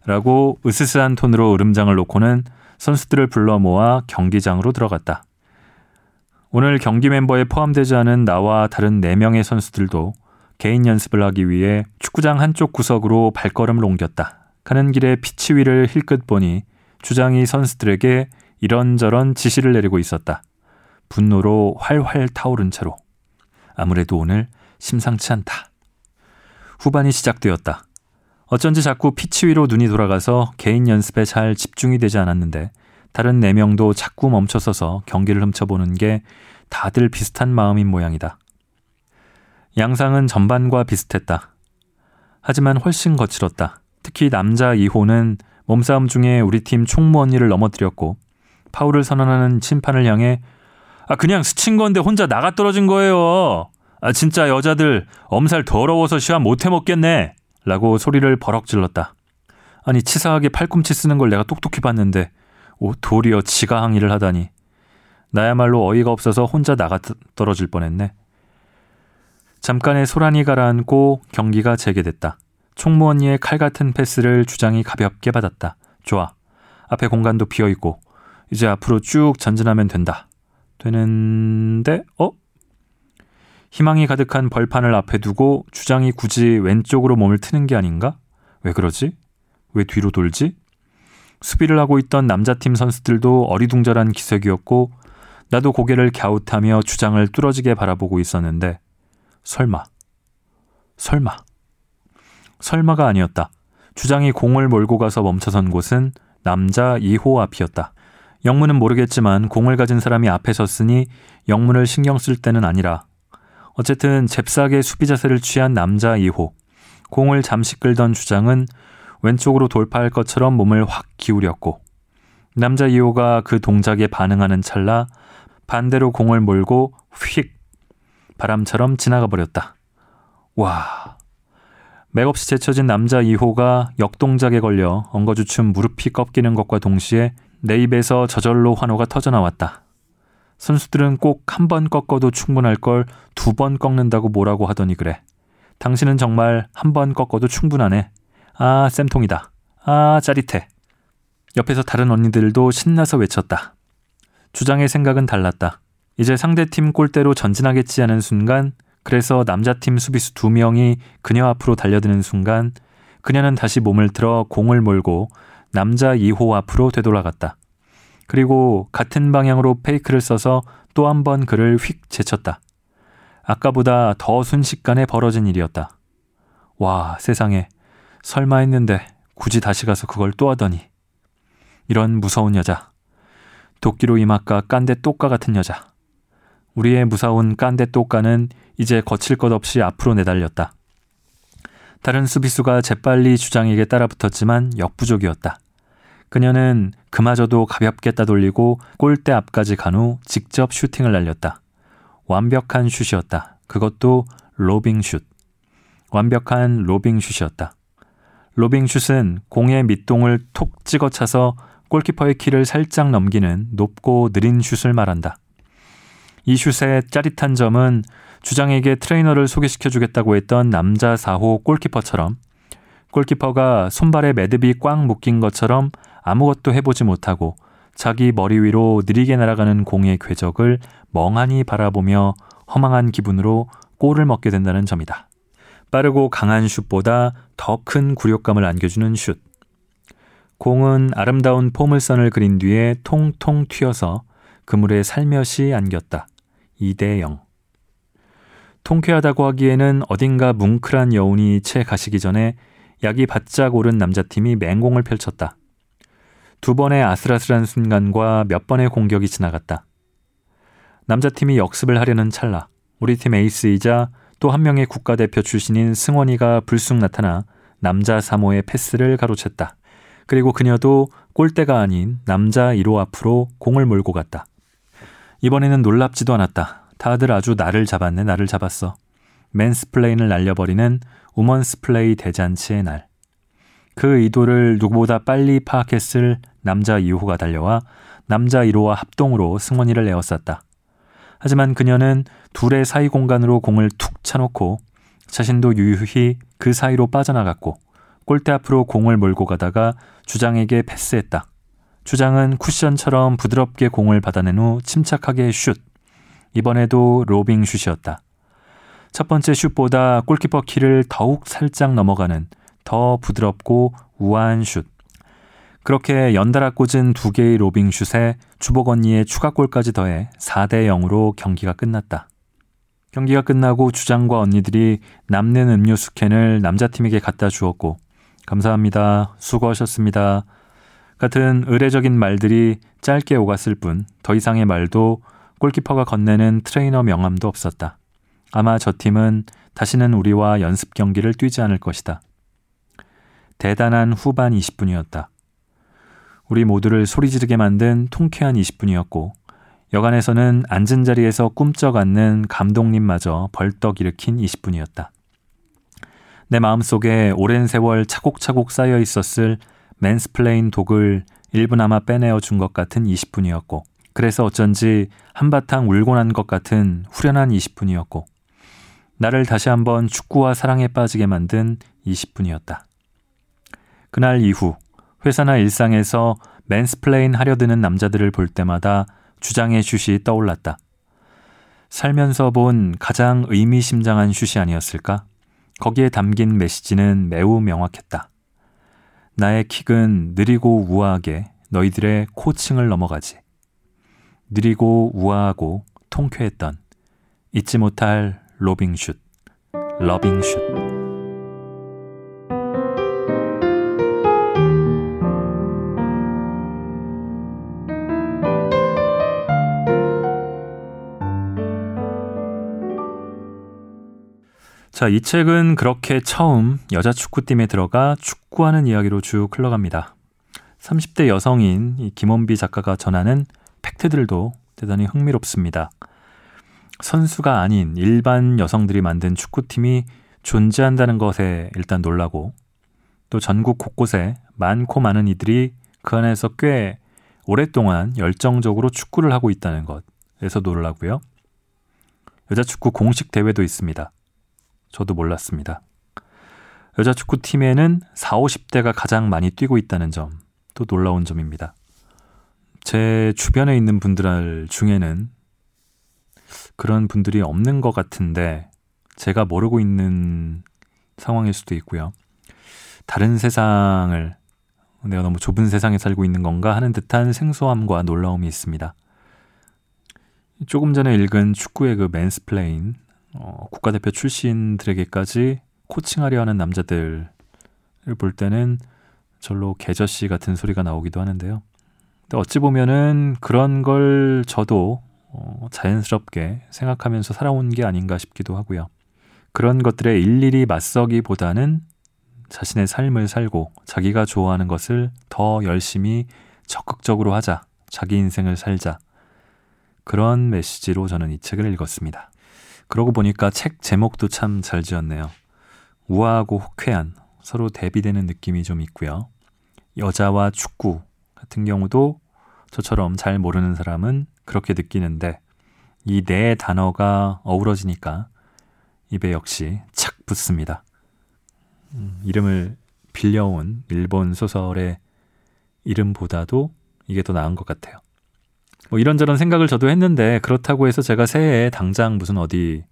라고 으스스한 톤으로 으름장을 놓고는 선수들을 불러 모아 경기장으로 들어갔다. 오늘 경기 멤버에 포함되지 않은 나와 다른 4명의 선수들도 개인 연습을 하기 위해 축구장 한쪽 구석으로 발걸음을 옮겼다. 가는 길에 피치 위를 힐끗 보니 주장이 선수들에게 이런저런 지시를 내리고 있었다. 분노로 활활 타오른 채로. 아무래도 오늘 심상치 않다. 후반이 시작되었다. 어쩐지 자꾸 피치 위로 눈이 돌아가서 개인 연습에 잘 집중이 되지 않았는데 다른 4명도 자꾸 멈춰서서 경기를 훔쳐보는 게 다들 비슷한 마음인 모양이다. 양상은 전반과 비슷했다. 하지만 훨씬 거칠었다. 특히 남자 2호는 몸싸움 중에 우리 팀 총무 언니를 넘어뜨렸고 파울을 선언하는 심판을 향해 아 그냥 스친 건데 혼자 나가 떨어진 거예요. 아 진짜 여자들 엄살 더러워서 시합 못해 먹겠네. 라고 소리를 버럭 질렀다. 아니 치사하게 팔꿈치 쓰는 걸 내가 똑똑히 봤는데 오, 도리어 지가 항의를 하다니. 나야말로 어이가 없어서 혼자 나가 떨어질 뻔했네. 잠깐의 소란이 가라앉고 경기가 재개됐다. 총무 언니의 칼 같은 패스를 주장이 가볍게 받았다. 좋아. 앞에 공간도 비어 있고 이제 앞으로 쭉 전진하면 된다. 되는데 어? 희망이 가득한 벌판을 앞에 두고 주장이 굳이 왼쪽으로 몸을 트는 게 아닌가? 왜 그러지? 왜 뒤로 돌지? 수비를 하고 있던 남자팀 선수들도 어리둥절한 기색이었고 나도 고개를 갸웃하며 주장을 뚫어지게 바라보고 있었는데 설마 설마 설마가 아니었다. 주장이 공을 몰고 가서 멈춰선 곳은 남자 2호 앞이었다. 영문은 모르겠지만 공을 가진 사람이 앞에 섰으니 영문을 신경 쓸 때는 아니라 어쨌든 잽싸게 수비 자세를 취한 남자 2호. 공을 잠시 끌던 주장은 왼쪽으로 돌파할 것처럼 몸을 확 기울였고 남자 2호가 그 동작에 반응하는 찰나 반대로 공을 몰고 휙 바람처럼 지나가 버렸다. 와. 맥없이 제쳐진 남자 2호가 역동작에 걸려 엉거주춤 무릎이 꺾이는 것과 동시에 내 입에서 저절로 환호가 터져나왔다. 선수들은 꼭 한 번 꺾어도 충분할 걸 두 번 꺾는다고 뭐라고 하더니 그래. 당신은 정말 한 번 꺾어도 충분하네. 아, 쌤통이다. 아, 짜릿해. 옆에서 다른 언니들도 신나서 외쳤다. 주장의 생각은 달랐다. 이제 상대팀 골대로 전진하겠지 하는 순간, 그래서 남자팀 수비수 두 명이 그녀 앞으로 달려드는 순간, 그녀는 다시 몸을 들어 공을 몰고 남자 2호 앞으로 되돌아갔다. 그리고 같은 방향으로 페이크를 써서 또 한 번 그를 휙 제쳤다. 아까보다 더 순식간에 벌어진 일이었다. 와, 세상에. 설마 했는데 굳이 다시 가서 그걸 또 하더니. 이런 무서운 여자. 도끼로 이마까 깐데 똑까 같은 여자. 우리의 무서운 깐데 똑까는 이제 거칠 것 없이 앞으로 내달렸다. 다른 수비수가 재빨리 주장에게 따라붙었지만 역부족이었다. 그녀는 그마저도 가볍게 따돌리고 골대 앞까지 간 후 직접 슈팅을 날렸다. 완벽한 슛이었다. 그것도 로빙 슛. 완벽한 로빙 슛이었다. 로빙 슛은 공의 밑동을 톡 찍어 차서 골키퍼의 키를 살짝 넘기는 높고 느린 슛을 말한다. 이 슛의 짜릿한 점은 주장에게 트레이너를 소개시켜 주겠다고 했던 남자 4호 골키퍼처럼 골키퍼가 손발에 매듭이 꽉 묶인 것처럼 아무것도 해보지 못하고 자기 머리 위로 느리게 날아가는 공의 궤적을 멍하니 바라보며 허망한 기분으로 골을 먹게 된다는 점이다. 빠르고 강한 슛보다 더 큰 굴욕감을 안겨주는 슛. 공은 아름다운 포물선을 그린 뒤에 통통 튀어서 그물에 살며시 안겼다. 2대 0. 통쾌하다고 하기에는 어딘가 뭉클한 여운이 채 가시기 전에 약이 바짝 오른 남자팀이 맹공을 펼쳤다. 두 번의 아슬아슬한 순간과 몇 번의 공격이 지나갔다. 남자팀이 역습을 하려는 찰나 우리 팀 에이스이자 또 한 명의 국가대표 출신인 승원이가 불쑥 나타나 남자 3호의 패스를 가로챘다. 그리고 그녀도 골대가 아닌 남자 1호 앞으로 공을 몰고 갔다. 이번에는 놀랍지도 않았다. 다들 아주 날을 잡았네, 날을 잡았어. mansplain을 날려버리는 womansplain 대잔치의 날. 그 의도를 누구보다 빨리 파악했을 남자 2호가 달려와 남자 1호와 합동으로 승원이를 에워쌌다. 하지만 그녀는 둘의 사이 공간으로 공을 툭 차놓고 자신도 유유히 그 사이로 빠져나갔고 골대 앞으로 공을 몰고 가다가 주장에게 패스했다. 주장은 쿠션처럼 부드럽게 공을 받아낸 후 침착하게 슛. 이번에도 로빙 슛이었다. 첫 번째 슛보다 골키퍼 키를 더욱 살짝 넘어가는 더 부드럽고 우아한 슛. 그렇게 연달아 꽂은 두 개의 로빙 슛에 주복 언니의 추가골까지 더해 4대 0으로 경기가 끝났다. 경기가 끝나고 주장과 언니들이 남는 음료수 캔을 남자팀에게 갖다 주었고 감사합니다. 수고하셨습니다. 같은 의례적인 말들이 짧게 오갔을 뿐 더 이상의 말도 골키퍼가 건네는 트레이너 명함도 없었다. 아마 저 팀은 다시는 우리와 연습 경기를 뛰지 않을 것이다. 대단한 후반 20분이었다. 우리 모두를 소리 지르게 만든 통쾌한 20분이었고 여간해서는 앉은 자리에서 꿈쩍 않는 감독님마저 벌떡 일으킨 20분이었다. 내 마음속에 오랜 세월 차곡차곡 쌓여 있었을 mansplain 독을 일부나마 빼내어 준 것 같은 20분이었고 그래서 어쩐지 한바탕 울고 난 것 같은 후련한 20분이었고 나를 다시 한번 축구와 사랑에 빠지게 만든 20분이었다. 그날 이후 회사나 일상에서 mansplain 하려 드는 남자들을 볼 때마다 주장의 슛이 떠올랐다. 살면서 본 가장 의미심장한 슛이 아니었을까? 거기에 담긴 메시지는 매우 명확했다. 나의 킥은 느리고 우아하게 너희들의 코칭을 넘어가지. 느리고 우아하고 통쾌했던 잊지 못할 로빙슛, loving슛. 자, 이 책은 그렇게 처음 여자 축구팀에 들어가 축구하는 이야기로 쭉 흘러갑니다. 30대 여성인 이 김원비 작가가 전하는 팩트들도 대단히 흥미롭습니다. 선수가 아닌 일반 여성들이 만든 축구팀이 존재한다는 것에 일단 놀라고 또 전국 곳곳에 많고 많은 이들이 그 안에서 꽤 오랫동안 열정적으로 축구를 하고 있다는 것에서 놀라고요. 여자 축구 공식 대회도 있습니다. 저도 몰랐습니다. 여자 축구팀에는 4, 50대가 가장 많이 뛰고 있다는 점, 또 놀라운 점입니다. 제 주변에 있는 분들 중에는 그런 분들이 없는 것 같은데, 제가 모르고 있는 상황일 수도 있고요. 다른 세상을 내가 너무 좁은 세상에 살고 있는 건가 하는 듯한 생소함과 놀라움이 있습니다. 조금 전에 읽은 축구의 그 mansplain 어, 국가대표 출신들에게까지 코칭하려 하는 남자들을 볼 때는 절로 개저씨 같은 소리가 나오기도 하는데요. 근데 어찌 보면은 그런 걸 저도 어, 자연스럽게 생각하면서 살아온 게 아닌가 싶기도 하고요. 그런 것들에 일일이 맞서기보다는 자신의 삶을 살고 자기가 좋아하는 것을 더 열심히 적극적으로 하자. 자기 인생을 살자. 그런 메시지로 저는 이 책을 읽었습니다. 그러고 보니까 책 제목도 참 잘 지었네요. 우아하고 호쾌한 서로 대비되는 느낌이 좀 있고요. 여자와 축구 같은 경우도 저처럼 잘 모르는 사람은 그렇게 느끼는데 이 네 단어가 어우러지니까 입에 역시 착 붙습니다. 음, 이름을 빌려온 일본 소설의 이름보다도 이게 더 나은 것 같아요. 뭐 이런저런 생각을 저도 했는데 그렇다고 해서 제가 새해에 당장 무슨 어디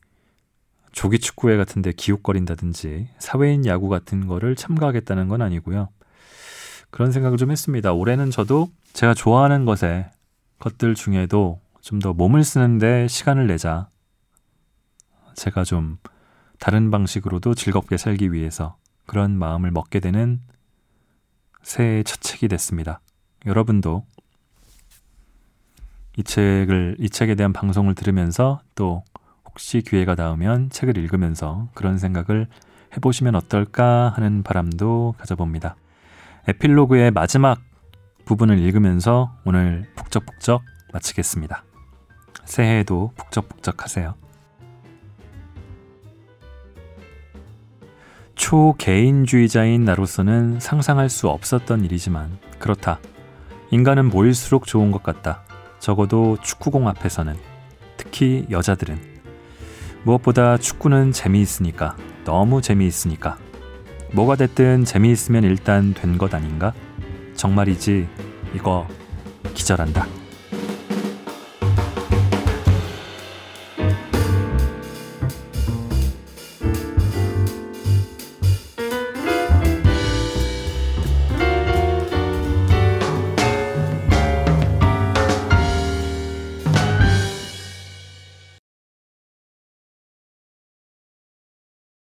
조기 축구회 같은 데 기웃거린다든지 사회인 야구 같은 거를 참가하겠다는 건 아니고요. 그런 생각을 좀 했습니다. 올해는 저도 제가 좋아하는 것에 것들 중에도 좀 더 몸을 쓰는데 시간을 내자. 제가 좀 다른 방식으로도 즐겁게 살기 위해서 그런 마음을 먹게 되는 새해의 첫 책이 됐습니다. 여러분도 이 책을 이 책에 대한 방송을 들으면서 또 혹시 기회가 닿으면 책을 읽으면서 그런 생각을 해보시면 어떨까 하는 바람도 가져봅니다. 에필로그의 마지막 부분을 읽으면서 오늘 북적북적 마치겠습니다. 새해에도 북적북적 하세요. 초개인주의자인 나로서는 상상할 수 없었던 일이지만 그렇다. 인간은 모일수록 좋은 것 같다. 적어도 축구공 앞에서는 특히 여자들은 무엇보다 축구는 재미있으니까 너무 재미있으니까 뭐가 됐든 재미있으면 일단 된 것 아닌가? 정말이지 이거 기절한다.